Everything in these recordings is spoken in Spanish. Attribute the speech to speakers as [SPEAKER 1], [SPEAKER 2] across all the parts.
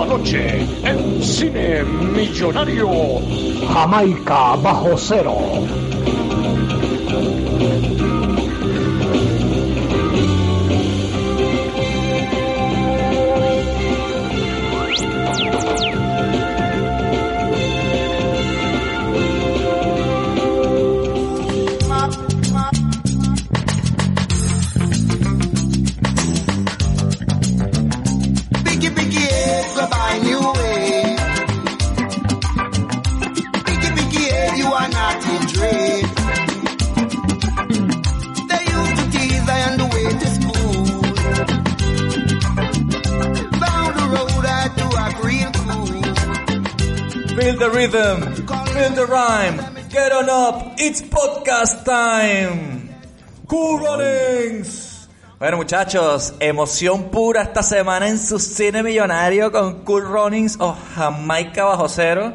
[SPEAKER 1] Esta noche, en Cine Millonario,
[SPEAKER 2] Jamaica bajo cero.
[SPEAKER 3] The
[SPEAKER 4] rhythm, feel the rhyme, get on up, it's podcast time. Cool Runnings. Bueno muchachos, emoción pura esta semana en su cine millonario con Cool Runnings o Jamaica bajo cero.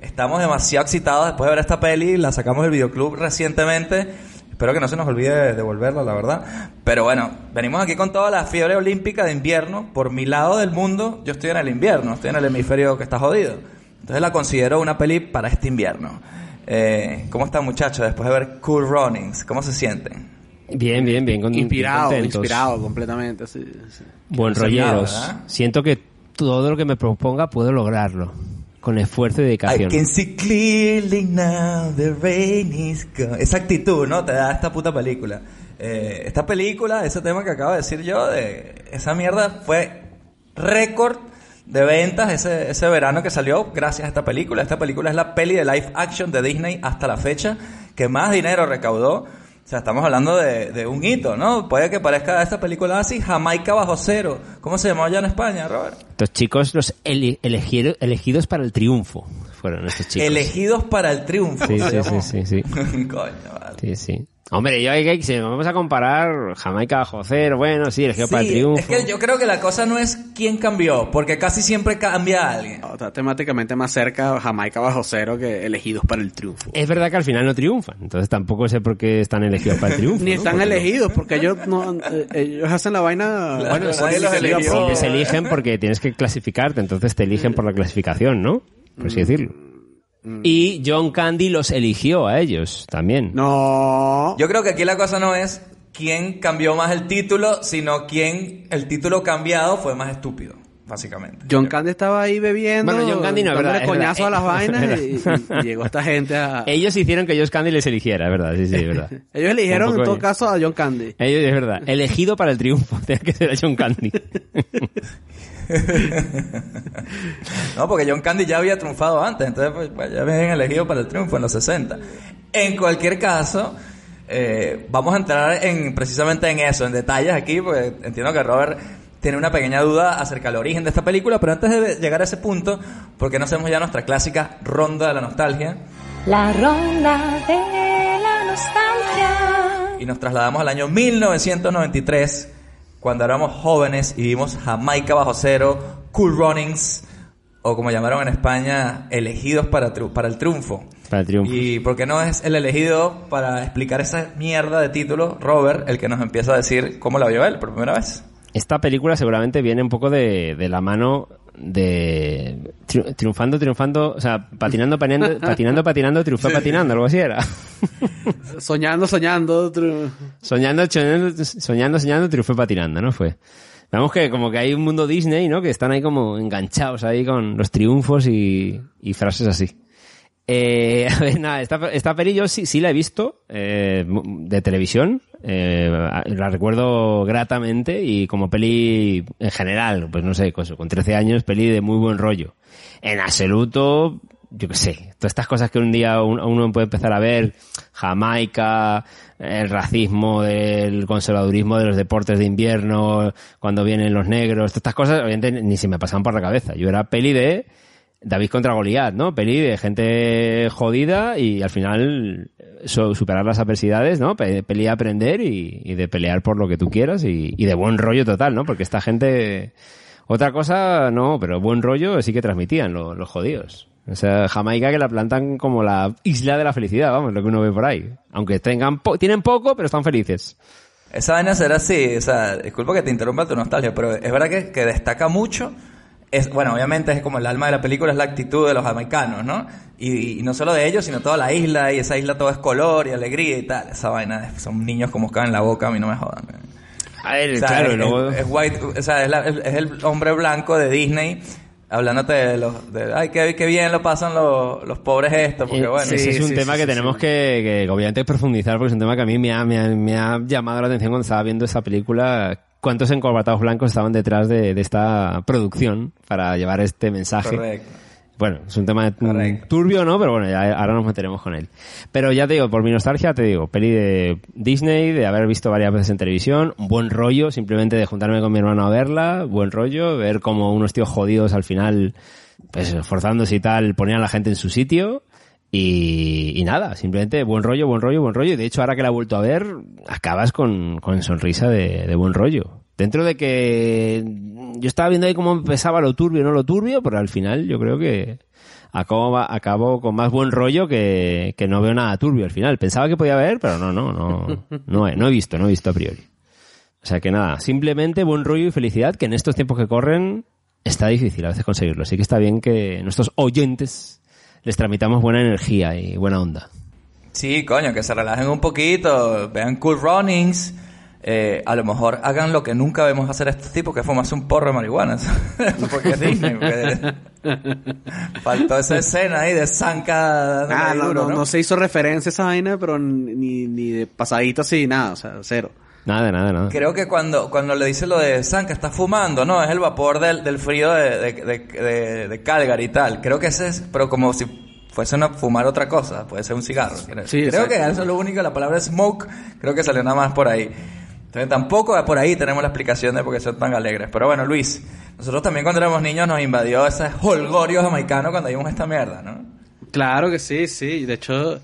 [SPEAKER 4] Estamos demasiado excitados después de ver esta peli, la sacamos del videoclub recientemente. Espero que no se nos olvide devolverla, la verdad. Pero bueno, venimos aquí con toda la fiebre olímpica de invierno. Por mi lado del mundo, yo estoy en el invierno, estoy en el hemisferio que está jodido. Entonces la considero una peli para este invierno. Eh, ¿Cómo están muchachos después de ver Cool Runnings? ¿Cómo se sienten?
[SPEAKER 5] Bien, bien, bien. con-
[SPEAKER 6] Inspirado,
[SPEAKER 5] bien
[SPEAKER 6] inspirado completamente. Sí, sí.
[SPEAKER 5] Buen rolleros.
[SPEAKER 4] ¿verdad?
[SPEAKER 5] Siento que todo lo que me proponga puedo lograrlo. Con esfuerzo y
[SPEAKER 4] I
[SPEAKER 5] dedicación.
[SPEAKER 4] can see clearly now the rain is gone. Esa actitud, ¿no? Te da esta puta película. Eh, esta película, ese tema que acabo de decir yo, de esa mierda fue récord de ventas ese, ese verano que salió gracias a esta película. Esta película es la peli de live action de Disney hasta la fecha que más dinero recaudó. O sea, estamos hablando de, de un hito, ¿no? Puede que parezca esta película así, Jamaica bajo cero. ¿Cómo se llamó allá en España, Robert?
[SPEAKER 5] Estos chicos, los elegieron- elegidos para el triunfo, fueron estos chicos.
[SPEAKER 4] Elegidos para el triunfo.
[SPEAKER 5] Sí,
[SPEAKER 4] se
[SPEAKER 5] sí, sí, sí, sí.
[SPEAKER 4] Coño, vale.
[SPEAKER 5] Sí, sí. Hombre, yo hay que, si vamos a comparar Jamaica bajo cero, bueno, sí, elegido para el
[SPEAKER 4] Sí,
[SPEAKER 5] triunfo.
[SPEAKER 4] es que yo creo que la cosa no es quién cambió, porque casi siempre cambia alguien.
[SPEAKER 6] No, Está temáticamente más cerca Jamaica bajo cero que elegidos para el triunfo.
[SPEAKER 5] Es verdad que al final no triunfan, entonces tampoco sé por qué están elegidos para el triunfo.
[SPEAKER 6] Ni
[SPEAKER 5] ¿no?
[SPEAKER 6] están
[SPEAKER 5] Porque no-
[SPEAKER 6] elegidos, porque ellos no, eh, ellos hacen la vaina.
[SPEAKER 4] Claro,
[SPEAKER 6] bueno,
[SPEAKER 5] Ellos eligen porque tienes que clasificarte, entonces te eligen por la clasificación, ¿no? Por así decirlo. Y John Candy los eligió a ellos también.
[SPEAKER 6] No.
[SPEAKER 4] Yo creo que aquí la cosa no es quién cambió más el título, sino quién el título cambiado fue más estúpido, básicamente.
[SPEAKER 6] John Candy estaba ahí bebiendo.
[SPEAKER 5] Bueno, John Candy no,
[SPEAKER 6] dándole
[SPEAKER 5] verdad,
[SPEAKER 6] coñazo
[SPEAKER 5] verdad.
[SPEAKER 6] a las vainas y, y- y llegó esta gente a.
[SPEAKER 5] Ellos hicieron que John Candy les eligiera, es verdad, sí, sí, es verdad.
[SPEAKER 6] Ellos eligieron en todo
[SPEAKER 5] ellos.
[SPEAKER 6] caso a John Candy.
[SPEAKER 5] Ellos, es verdad. Elegido para el triunfo, tiene que ser a John Candy.
[SPEAKER 4] No, porque John Candy ya había triunfado antes, entonces pues, pues, ya habían elegido para el triunfo en los 60. En cualquier caso, eh, vamos a entrar en precisamente en eso, en detalles aquí, porque entiendo que Robert tiene una pequeña duda acerca del origen de esta película, pero antes de llegar a ese punto, ¿por qué no hacemos ya nuestra clásica ronda de la nostalgia?
[SPEAKER 7] La ronda de la nostalgia.
[SPEAKER 4] Y nos trasladamos al año 1993, cuando éramos jóvenes y vimos Jamaica bajo cero, Cool Runnings, o como llamaron en España, elegidos para, para el triunfo.
[SPEAKER 5] Para el triunfo.
[SPEAKER 4] ¿Y por qué no es el elegido para explicar esa mierda de título, Robert, el que nos empieza a decir cómo la vio él por primera vez?
[SPEAKER 5] Esta película seguramente viene un poco de, de la mano de tri- triunfando, triunfando, o sea, patinando, patinando, patinando, patinando, triunfé patinando, algo así era.
[SPEAKER 6] Soñando, soñando.
[SPEAKER 5] Soñando, soñando, soñando, soñando, triunfé patinando, ¿no? Fue. Vemos que como que hay un mundo Disney, ¿no? Que están ahí como enganchados ahí con los triunfos y, y frases así. Eh, nada, esta, esta peli yo sí, sí la he visto eh, de televisión. eh, la recuerdo gratamente y como peli en general, pues no sé, con, con 13 años, peli de muy buen rollo. En absoluto yo qué sé, todas estas cosas que un día un- uno puede empezar a ver, Jamaica, el racismo, el conservadurismo de los deportes de invierno, cuando vienen los negros, todas estas cosas, obviamente ni se me pasaban por la cabeza. Yo era peli de David contra Goliat, ¿no? Peli de gente jodida y al final so- superar las adversidades, ¿no? Pe- Peli de aprender y, de pelear por lo que tú quieras y, de buen rollo total, ¿no? Porque esta gente... Otra cosa, no, pero buen rollo sí que transmitían lo- los jodidos. O sea, Jamaica que la plantan como la isla de la felicidad, vamos, lo que uno ve por ahí. Aunque tengan po- tienen poco, pero están felices.
[SPEAKER 4] Esa vaina será así, o sea, disculpa que te interrumpa tu nostalgia, pero es verdad que destaca mucho. Es, bueno, obviamente es como el alma de la película, es la actitud de los jamaicanos, ¿no? Y, y no solo de ellos, sino toda la isla, y esa isla todo es color y alegría y tal. Esa vaina, es- son niños como caen en la boca, a mí no me jodan.
[SPEAKER 5] A
[SPEAKER 4] O sea,
[SPEAKER 5] claro,
[SPEAKER 4] es,
[SPEAKER 5] y luego...
[SPEAKER 4] es- es white, o sea, es, la- es- es el hombre blanco de Disney hablándote de los, de, ay, qué, qué bien lo pasan los, los pobres estos, porque
[SPEAKER 5] Eh,
[SPEAKER 4] bueno.
[SPEAKER 5] ese es un
[SPEAKER 6] sí,
[SPEAKER 5] tema
[SPEAKER 6] sí,
[SPEAKER 5] que
[SPEAKER 6] sí,
[SPEAKER 5] tenemos
[SPEAKER 6] sí.
[SPEAKER 5] Que, que obviamente profundizar porque es un tema que a mí me ha, me ha, me ha llamado la atención cuando estaba viendo esa película. ¿Cuántos encorbatados blancos estaban detrás de, de esta producción para llevar este mensaje?
[SPEAKER 4] Correcto.
[SPEAKER 5] Bueno, es un tema
[SPEAKER 4] Correcto.
[SPEAKER 5] turbio, ¿no? Pero bueno, ya, ahora nos meteremos con él. Pero ya te digo, por mi nostalgia, te digo, peli de Disney, de haber visto varias veces en televisión, un buen rollo, simplemente de juntarme con mi hermano a verla, buen rollo, ver como unos tíos jodidos al final, pues esforzándose y tal, ponían a la gente en su sitio. Y, nada, simplemente buen rollo, buen rollo, buen rollo. Y de hecho, ahora que la he vuelto a ver, acabas con, con sonrisa de, de buen rollo. Dentro de que yo estaba viendo ahí cómo empezaba lo turbio, no lo turbio, pero al final yo creo que acabo, acabo con más buen rollo que, que no veo nada turbio al final. Pensaba que podía haber, pero no, no, no, no, he, no he visto, no he visto a priori. O sea que nada, simplemente buen rollo y felicidad, que en estos tiempos que corren está difícil a veces conseguirlo. Así que está bien que nuestros oyentes les tramitamos buena energía y buena onda.
[SPEAKER 4] Sí, coño, que se relajen un poquito, vean Cool Runnings, eh, a lo mejor hagan lo que nunca vemos hacer a estos tipos, que es fumarse un porro de marihuana. porque es Disney. porque- Faltó esa escena ahí de Zanca.
[SPEAKER 6] Ah, no,
[SPEAKER 4] duro,
[SPEAKER 6] no, no se hizo referencia a esa vaina, pero ni, ni de pasadito así, nada, o sea, cero.
[SPEAKER 5] Nada, nada, nada.
[SPEAKER 4] Creo que cuando, cuando le dice lo de Zanca, está fumando, no, es el vapor del, del frío de, de, de, de- de Calgary y tal. Creo que ese es, pero como si fuese a fumar otra cosa, puede ser un cigarro. Creo,
[SPEAKER 6] Sí,
[SPEAKER 4] creo que eso es lo único, la palabra smoke, creo que salió nada más por ahí. Entonces tampoco por ahí tenemos la explicación de por qué son tan alegres. Pero bueno, Luis, nosotros también cuando éramos niños nos invadió ese holgorio jamaicano cuando vimos esta mierda, ¿no?
[SPEAKER 6] Claro que sí, sí. De hecho,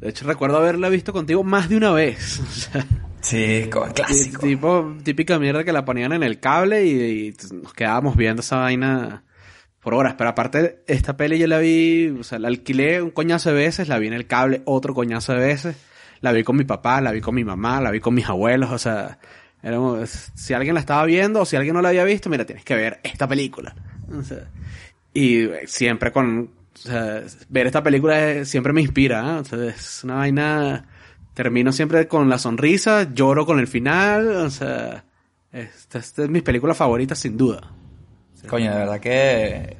[SPEAKER 6] de hecho recuerdo haberla visto contigo más de una vez. O sea,
[SPEAKER 4] Sí, co- clásico.
[SPEAKER 6] ti- tipo, típica mierda que la ponían en el cable y, y nos quedábamos viendo esa vaina por horas. Pero aparte, esta peli yo la vi, o sea, la alquilé un coñazo de veces, la vi en el cable otro coñazo de veces. La vi con mi papá, la vi con mi mamá, la vi con mis abuelos, o sea, éramos- si alguien la estaba viendo o si alguien no la había visto, mira, tienes que ver esta película. O sea, y siempre con, o sea, ver esta película siempre me inspira, ¿eh? O sea, es una vaina, termino siempre con la sonrisa, lloro con el final, o sea, esta, esta es mi película favorita sin duda.
[SPEAKER 4] Coño, de verdad que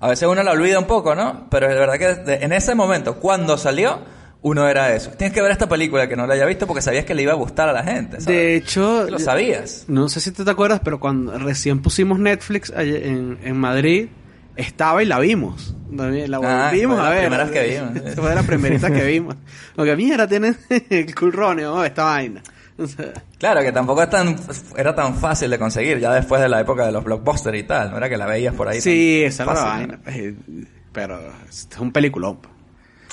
[SPEAKER 4] a veces uno la olvida un poco, ¿no? Pero de verdad que en ese momento, cuando salió, uno era eso. Tienes que ver esta película que no la haya visto porque sabías que le iba a gustar a la gente. ¿sabes?
[SPEAKER 6] De hecho,
[SPEAKER 4] Lo sabías.
[SPEAKER 6] no sé si tú te acuerdas, pero cuando recién pusimos Netflix en, en Madrid, estaba y la vimos. La
[SPEAKER 4] Ah,
[SPEAKER 6] volvimos
[SPEAKER 4] de
[SPEAKER 6] a
[SPEAKER 4] las
[SPEAKER 6] ver.
[SPEAKER 4] primeras que vimos.
[SPEAKER 6] Fue de las primeritas que vimos. Porque mira, tienen el cool running, ver esta vaina. O sea,
[SPEAKER 4] Claro, que tampoco es tan, era tan fácil de conseguir ya después de la época de los blockbusters y tal. No era que la veías por ahí.
[SPEAKER 6] sí, esa era la vaina. eh, Pero es un peliculón.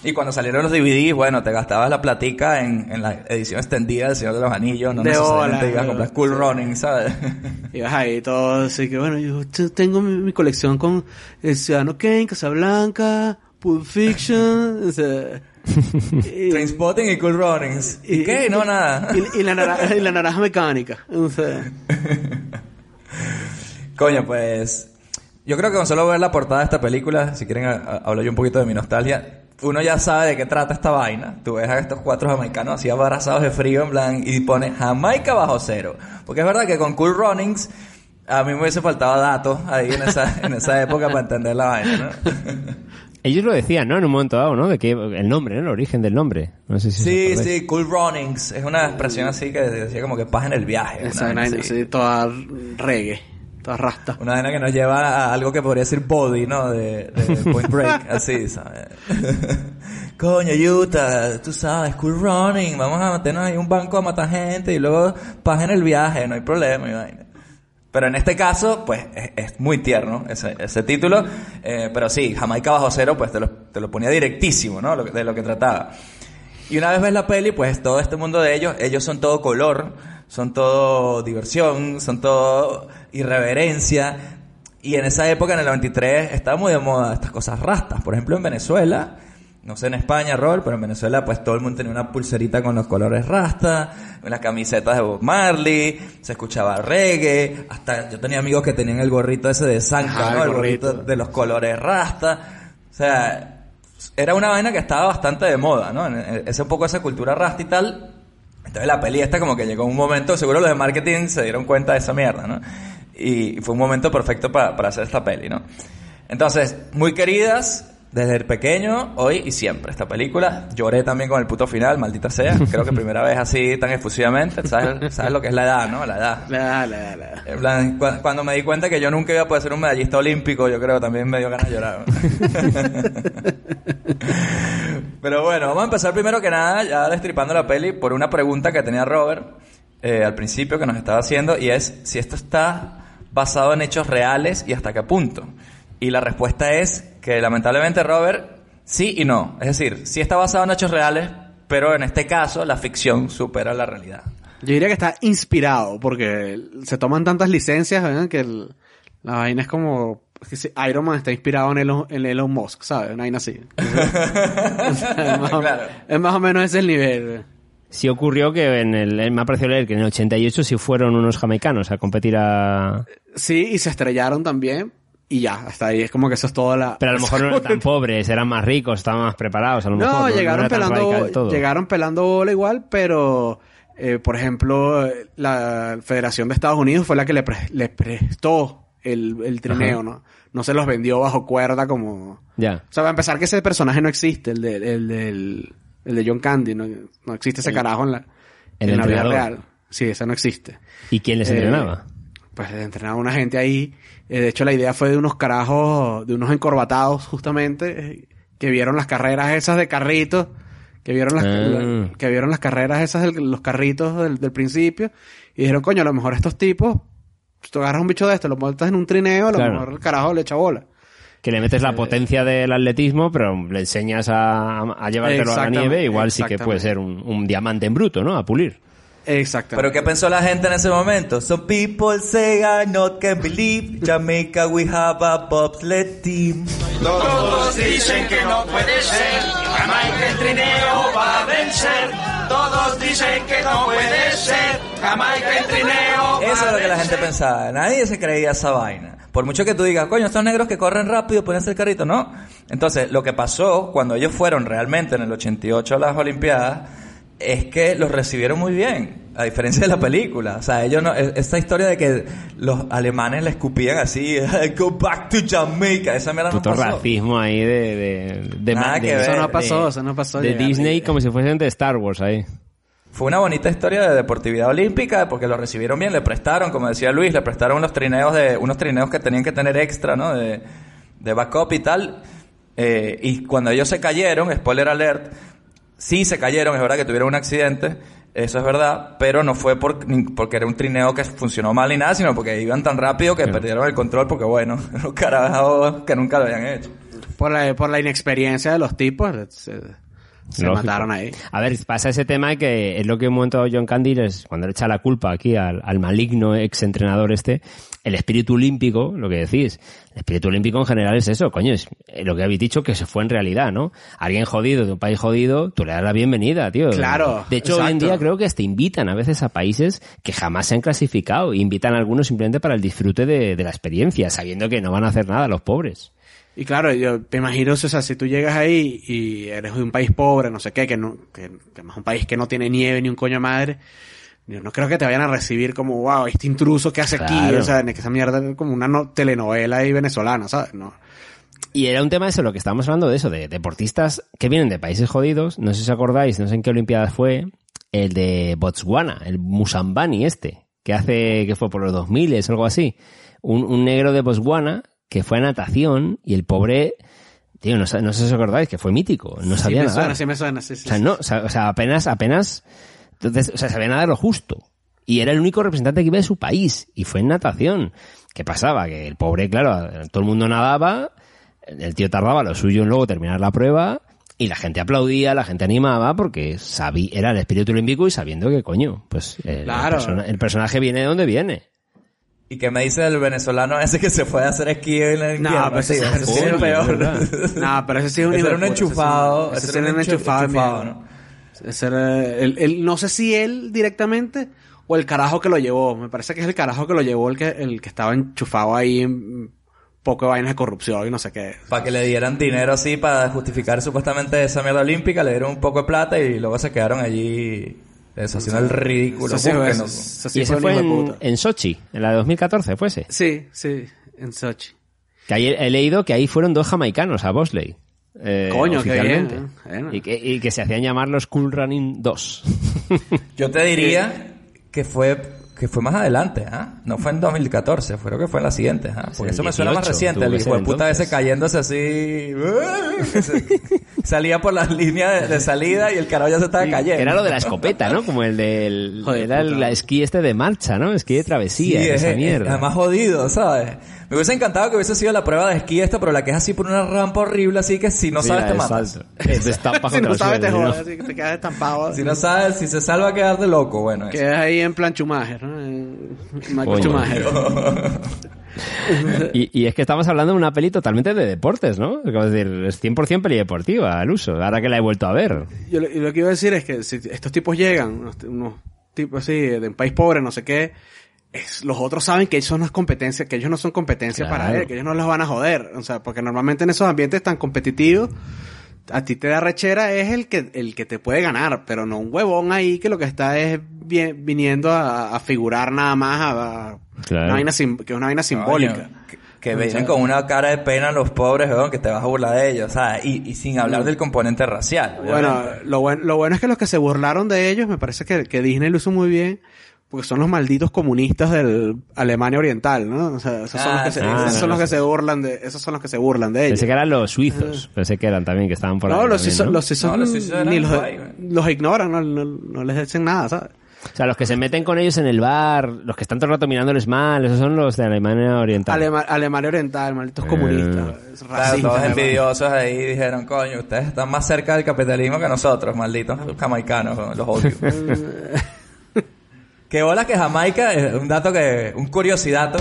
[SPEAKER 4] Y cuando salieron los DVDs, bueno, te gastabas la platica en, en la edición extendida del Señor de los Anillos. No
[SPEAKER 6] De
[SPEAKER 4] necesariamente ibas a comprar Cool
[SPEAKER 6] sí.
[SPEAKER 4] Running, ¿sabes?
[SPEAKER 6] Y vas ahí todo, así que bueno, yo tengo mi, mi colección con El Ciudadano Kane, Casablanca, Pulp Fiction, o sea, y-
[SPEAKER 4] Trainspotting y Cool Runnings. ¿Y, qué? No, nada.
[SPEAKER 6] Y, y la naranja, y la naranja mecánica. O sea,
[SPEAKER 4] Coño, pues. Yo creo que con solo ver la portada de esta película, si quieren hablar yo un poquito de mi nostalgia, uno ya sabe de qué trata esta vaina. Tú ves a estos cuatro jamaicanos así abarazados de frío en plan y pone Jamaica bajo cero. Porque es verdad que con Cool Runnings a mí me hubiese faltado datos ahí en esa, en esa época para entender la vaina, ¿no?
[SPEAKER 5] Ellos lo decían, ¿no? En un momento dado, ¿no? De que el nombre, ¿no? El origen del nombre. No sé si os
[SPEAKER 4] Sí, sí, Cool Runnings. Es una expresión así que decía como que paz en el viaje. así.
[SPEAKER 6] así, toda reggae. Está rasta.
[SPEAKER 4] Una vaina que nos lleva a algo que podría decir body, ¿no? De, de Point Break, así, ¿sabes? Coño, Utah, tú sabes, cool running, vamos a meternos ahí un banco a matar gente y luego paguen el viaje, no hay problema, y vaina. Pero en este caso, pues, es, es muy tierno ese, ese título, eh, pero sí, Jamaica bajo cero, pues te lo, te lo ponía directísimo, ¿no? Lo de lo que trataba. Y una vez ves la peli, pues todo este mundo de ellos, ellos son todo color, son todo diversión, son todo irreverencia. Y en esa época, en el 93, estaba muy de moda estas cosas rastas. Por ejemplo, en Venezuela, no sé en España, Rol, pero en Venezuela, pues todo el mundo tenía una pulserita con los colores rasta, las camisetas de Bob Marley, se escuchaba reggae, hasta yo tenía amigos que tenían el gorrito ese de ¿no?
[SPEAKER 6] el
[SPEAKER 4] El gorrito de los colores rasta. O sea, era una vaina que estaba bastante de moda, ¿no? Ese un poco esa cultura rasta y tal. Entonces la peli esta como que llegó un momento, seguro los de marketing se dieron cuenta de esa mierda, ¿no? Y fue un momento perfecto pa- para hacer esta peli, ¿no? Entonces, muy queridas, desde el pequeño, hoy y siempre. Esta película, lloré también con el puto final, maldita sea. Creo que primera vez así tan efusivamente. ¿Sabes, sabes lo que es la edad, no? La edad.
[SPEAKER 6] La, la, la, la.
[SPEAKER 4] En plan, cu- cuando me di cuenta que yo nunca iba a poder ser un medallista olímpico, yo creo que también me dio ganas de llorar. Pero bueno, vamos a empezar primero que nada, ya destripando la peli, por una pregunta que tenía Robert eh, al principio que nos estaba haciendo, y es si esto está basado en hechos reales y hasta qué punto. Y la respuesta es que lamentablemente Robert, sí y no. Es decir, sí está basado en hechos reales, pero en este caso la ficción supera la realidad.
[SPEAKER 6] Yo diría que está inspirado porque se toman tantas licencias ¿verdad? que el- la vaina es como... es que si Iron Man está inspirado en Elon, en Elon Musk, ¿sabes? Una vaina así. O sea, es, más o, es más o menos ese el nivel.
[SPEAKER 5] Sí ocurrió que en el, me ha parecido leer que en el 88 sí fueron unos jamaicanos a competir a...
[SPEAKER 6] Sí, y se estrellaron también. Y ya, hasta ahí es como que eso es toda la...
[SPEAKER 5] Pero a lo mejor no eran tan pobres, eran más ricos, estaban más preparados, a lo mejor.
[SPEAKER 6] No,
[SPEAKER 5] No,
[SPEAKER 6] llegaron
[SPEAKER 5] radical
[SPEAKER 6] pelando, llegaron pelando bola igual, pero eh, por ejemplo, la Federación de Estados Unidos fue la que le, pre- le prestó el, el trineo, ¿no? No se los vendió bajo cuerda como...
[SPEAKER 5] Ya.
[SPEAKER 6] O sea, para empezar que ese personaje no existe, el de, el del- el de John Candy, no, no existe ese carajo en la,
[SPEAKER 5] el
[SPEAKER 6] en la vida real. Sí, ese no existe.
[SPEAKER 5] ¿Y quién les
[SPEAKER 6] Eh,
[SPEAKER 5] entrenaba?
[SPEAKER 6] Pues les entrenaba una gente ahí. Eh, de hecho, la idea fue de unos carajos, de unos encorbatados, justamente, que vieron las carreras esas de carritos, que vieron las,
[SPEAKER 5] Ah.
[SPEAKER 6] la- que vieron las carreras esas, de los carritos del, del principio, y dijeron, coño, a lo mejor estos tipos, si tú agarras un bicho de este, lo montas en un trineo, a lo
[SPEAKER 5] Claro.
[SPEAKER 6] mejor el carajo le echa bola.
[SPEAKER 5] Que le metes la potencia del atletismo, pero le enseñas a, a llevártelo a la nieve, igual sí que puede ser un, un diamante en bruto, ¿no? A pulir.
[SPEAKER 6] Exactamente.
[SPEAKER 4] Pero ¿qué pensó la gente en ese momento? Some people say I not can believe Jamaica we have a bobsled team.
[SPEAKER 3] Todos dicen que no puede ser, Jamaica el trineo va a vencer. Todos dicen que no puede ser, Jamaica el trineo va
[SPEAKER 4] Eso
[SPEAKER 6] Ah,
[SPEAKER 4] es lo
[SPEAKER 3] a
[SPEAKER 4] que la gente
[SPEAKER 3] vencer.
[SPEAKER 4] pensaba. Nadie se creía esa vaina. Por mucho que tú digas, coño, estos negros que corren rápido pueden hacer carrito, no. Entonces, lo que pasó cuando ellos fueron realmente en el 88 a las Olimpiadas es que los recibieron muy bien, a diferencia de la película. O sea, ellos no, e- esta historia de que los alemanes le escupían así, go back to Jamaica, esa mierda no
[SPEAKER 5] Puto
[SPEAKER 4] pasó.
[SPEAKER 5] racismo ahí de... de, de,
[SPEAKER 4] Nada
[SPEAKER 5] de-
[SPEAKER 4] que ver.
[SPEAKER 6] eso no
[SPEAKER 4] de-
[SPEAKER 6] pasó, eso no pasó.
[SPEAKER 5] de. Disney como si fuesen de Star Wars ahí.
[SPEAKER 4] Fue una bonita historia de deportividad olímpica porque lo recibieron bien, le prestaron, como decía Luis, le prestaron unos trineos de unos trineos que tenían que tener extra, ¿no? De, de backup y tal. Eh, y cuando ellos se cayeron, spoiler alert, sí se cayeron, es verdad que tuvieron un accidente, eso es verdad, pero no fue por, porque era un trineo que funcionó mal ni nada, sino porque iban tan rápido que perdieron el control porque bueno, los carajos que nunca lo habían hecho.
[SPEAKER 6] Por la, por la inexperiencia de los tipos, se,
[SPEAKER 5] Lógico.
[SPEAKER 6] mataron ahí.
[SPEAKER 5] A ver, pasa ese tema que es lo que un momento John Candy cuando le echa la culpa aquí al, al maligno ex entrenador este, el espíritu olímpico, lo que decís, el espíritu olímpico en general es eso, coño, es eh, lo que habéis dicho que se fue en realidad, ¿no? Alguien jodido de un país jodido, tú le das la bienvenida, tío.
[SPEAKER 6] Claro,
[SPEAKER 5] De hecho, hoy en día creo que hasta invitan a veces a países que jamás se han clasificado, invitan a algunos simplemente para el disfrute de, de la experiencia, sabiendo que no van a hacer nada los pobres.
[SPEAKER 6] Y claro, yo te imagino, o sea, si tú llegas ahí y eres de un país pobre, no sé qué, que no, que, que es un país que no tiene nieve ni un coño madre, yo no creo que te vayan a recibir como, wow, este intruso que hace aquí,
[SPEAKER 5] Claro.
[SPEAKER 6] o sea, que esa mierda es como una no- telenovela ahí venezolana, ¿sabes? No.
[SPEAKER 5] Y era un tema de eso, lo que estábamos hablando de eso, de deportistas que vienen de países jodidos. No sé si os acordáis, no sé en qué Olimpiadas fue, el de Botswana, el Musambani este, que hace, que fue por los 2000 o algo así. un, un negro de Botswana que fue a natación y el pobre, tío, no, sé- no sé si os acordáis, que fue mítico, no
[SPEAKER 6] Sí
[SPEAKER 5] sabía
[SPEAKER 6] me suena, sí me suena, sí, sí,
[SPEAKER 5] O sea, no, o sea, o sea, apenas, apenas, entonces, o sea, sabía nadar lo justo. Y era el único representante que iba de su país. Y fue en natación. ¿Qué pasaba? Que el pobre, claro, todo el mundo nadaba, el tío tardaba lo suyo en luego terminar la prueba, y la gente aplaudía, la gente animaba, porque sabía, era el espíritu olímpico y sabiendo que, coño, pues el,
[SPEAKER 6] Claro.
[SPEAKER 5] el persona- el personaje viene de donde viene.
[SPEAKER 4] ¿Y qué me dice el venezolano ese que se fue a hacer esquí en el
[SPEAKER 6] No, pero ese- sí
[SPEAKER 4] es el peor.
[SPEAKER 6] No, pero ese sí es un
[SPEAKER 4] Ese era un enchufado.
[SPEAKER 6] Ese era un enchufado.
[SPEAKER 4] ¿no?
[SPEAKER 6] Ese era el, el- no sé si él directamente o el carajo que lo llevó. Me parece que es el carajo que lo llevó el que, el que estaba enchufado ahí en poco de vainas de corrupción y no sé qué.
[SPEAKER 4] Para que le dieran dinero así para justificar supuestamente esa mierda olímpica, le dieron un poco de plata y luego se quedaron allí eso, haciendo el ridículo. Búsquenlo.
[SPEAKER 6] eso- eso sí
[SPEAKER 5] y ese fue en, en Sochi, en la de 2014, fue ese.
[SPEAKER 6] Sí, sí, en Sochi.
[SPEAKER 5] Que ahí he leído que ahí fueron dos jamaicanos a Bosley. eh,
[SPEAKER 6] Coño, qué
[SPEAKER 5] oficialmente.
[SPEAKER 6] bien, ¿eh?
[SPEAKER 5] Y, que, y que se hacían llamar los Cool Running 2.
[SPEAKER 4] Yo te diría que fue que fue más adelante, ¿ah? No fue en 2014, fue lo que fue en la siguiente, ¿ah? Porque eso me suena más
[SPEAKER 5] 18
[SPEAKER 4] reciente, el hijo de puta ese cayéndose así. se- salía por las líneas de, de salida y el carajo ya se estaba cayendo.
[SPEAKER 5] Era lo de la escopeta, ¿no? Como el del...
[SPEAKER 6] Joder,
[SPEAKER 5] era el esquí este de marcha, ¿no? Esquí de travesía,
[SPEAKER 4] Sí,
[SPEAKER 5] esa
[SPEAKER 4] es,
[SPEAKER 5] mierda.
[SPEAKER 4] además jodido, ¿sabes? Me hubiese encantado que hubiese sido la prueba de esquí esta, pero la que es así por una rampa horrible, así que si no
[SPEAKER 5] Sí,
[SPEAKER 4] sabes te matas.
[SPEAKER 5] salto. Te estampas
[SPEAKER 6] si no sabes te jodas, así que te quedas estampado.
[SPEAKER 4] Si no sabes, si se salva quedar de loco, bueno. eso.
[SPEAKER 6] Quedas ahí en plan Schumacher, ¿no? En- Michael. Schumacher.
[SPEAKER 5] Y, y es que estamos hablando de una peli totalmente de deportes, ¿no? Es como decir, es 100% peli deportiva al uso, ahora que la he vuelto a ver.
[SPEAKER 6] Yo lo, y lo que iba a decir es que si estos tipos llegan, unos tipos así, de un país pobre, no sé qué, es, los otros saben que ellos son las competencias, que ellos no son competencia
[SPEAKER 5] Claro.
[SPEAKER 6] para él, que ellos no los van a joder. O sea, porque normalmente en esos ambientes tan competitivos, a ti te da rechera es el que, el que te puede ganar, pero no un huevón ahí que lo que está es bien- viniendo a, a figurar nada más a, a-
[SPEAKER 5] Claro.
[SPEAKER 6] una vaina sim- que es una vaina simbólica.
[SPEAKER 4] Que, que vienen con una cara de pena los pobres, weón, que te vas a burlar de ellos, ¿sabes? Y, y sin hablar del componente racial.
[SPEAKER 6] Bueno, lo bueno, lo bueno es que los que se burlaron de ellos, me parece que, que Disney lo hizo muy bien, porque son los malditos comunistas del Alemania Oriental, ¿no? O sea, esos son
[SPEAKER 4] Ah,
[SPEAKER 6] los que se,
[SPEAKER 4] sí,
[SPEAKER 6] esos
[SPEAKER 5] sí,
[SPEAKER 6] son los
[SPEAKER 5] sí.
[SPEAKER 6] que se burlan de, esos son los que se burlan de ellos.
[SPEAKER 5] Pensé que eran los suizos, pensé que eran también, que estaban por ahí.
[SPEAKER 6] no, los
[SPEAKER 5] también,
[SPEAKER 6] suizos,
[SPEAKER 5] ¿no?
[SPEAKER 6] los suizos
[SPEAKER 4] No, los suizos
[SPEAKER 6] ni los,
[SPEAKER 4] guay, güey.
[SPEAKER 6] los ignoran, no, no, no les dicen nada, ¿sabes?
[SPEAKER 5] O sea, los que se meten con ellos en el bar, los que están todo el rato mirándoles mal, esos son los de Alemania Oriental.
[SPEAKER 6] Alema- Alemania Oriental, malditos
[SPEAKER 5] Eh.
[SPEAKER 6] comunistas, racistas,
[SPEAKER 4] todos envidiosos ahí dijeron, coño, ustedes están más cerca del capitalismo que nosotros, malditos jamaicanos, los odio. Qué bola que Jamaica, es un dato que, un curiosidad.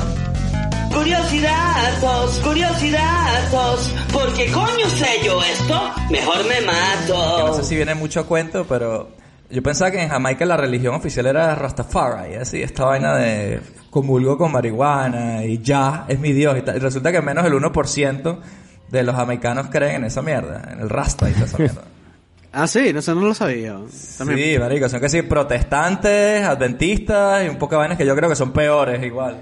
[SPEAKER 8] Curiosidades, curiosidades, ¿por qué coño sé yo esto? Mejor me
[SPEAKER 4] que no
[SPEAKER 8] mato.
[SPEAKER 4] sé si viene mucho cuento, pero yo pensaba que en Jamaica la religión oficial era Rastafari, así, esta vaina de comulgo con marihuana y ya es mi Dios y tal. Y resulta que menos del 1% de los jamaicanos creen en esa mierda, en el Rasta y toda esa mierda.
[SPEAKER 6] Ah, sí, no sé, no lo sabía. También.
[SPEAKER 4] Sí, marico, son que sí, protestantes, adventistas y un poco de vainas que yo creo que son peores igual.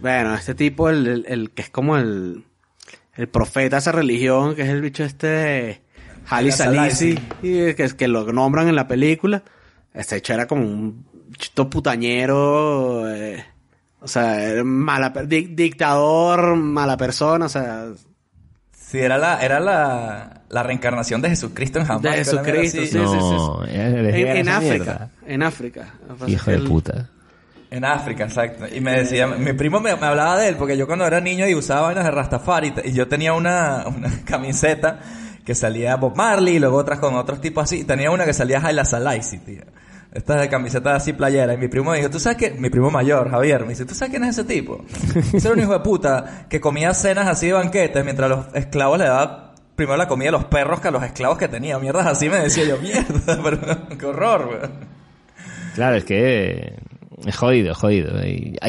[SPEAKER 6] Bueno, este tipo, el, el, el que es como el, el profeta de esa religión, que es el bicho este Hali
[SPEAKER 4] Salisi.
[SPEAKER 6] Y que, que lo nombran en la película. Este hecho era como un chito putañero, eh, o sea, mala, di- dictador, mala persona, o sea,
[SPEAKER 4] Sí, era la, era la, la reencarnación de Jesucristo en Jamaica.
[SPEAKER 6] De Jesucristo, sí, sí, sí.
[SPEAKER 5] No,
[SPEAKER 6] sí.
[SPEAKER 5] decía
[SPEAKER 6] En, África, en África.
[SPEAKER 5] Hijo de puta.
[SPEAKER 4] En África, exacto. Y me decía, mi primo me, me hablaba de él, porque yo cuando era niño y usaba vainas de Rastafari, y yo tenía una, una camiseta que salía Bob Marley, y luego otras con otros tipos así, y tenía una que salía Haile Selassie, tío. Esta de camiseta así playera, y mi primo dijo, ¿tú sabes qué? Mi primo mayor, Javier, me dice, ¿tú sabes quién es ese tipo? Ese era un hijo de puta que comía cenas así de banquetes, mientras los esclavos le daban primero la comida a los perros que a los esclavos que tenía. Mierdas así me decía yo, mierda, pero qué horror, weón.
[SPEAKER 5] Claro, es que es jodido, jodido.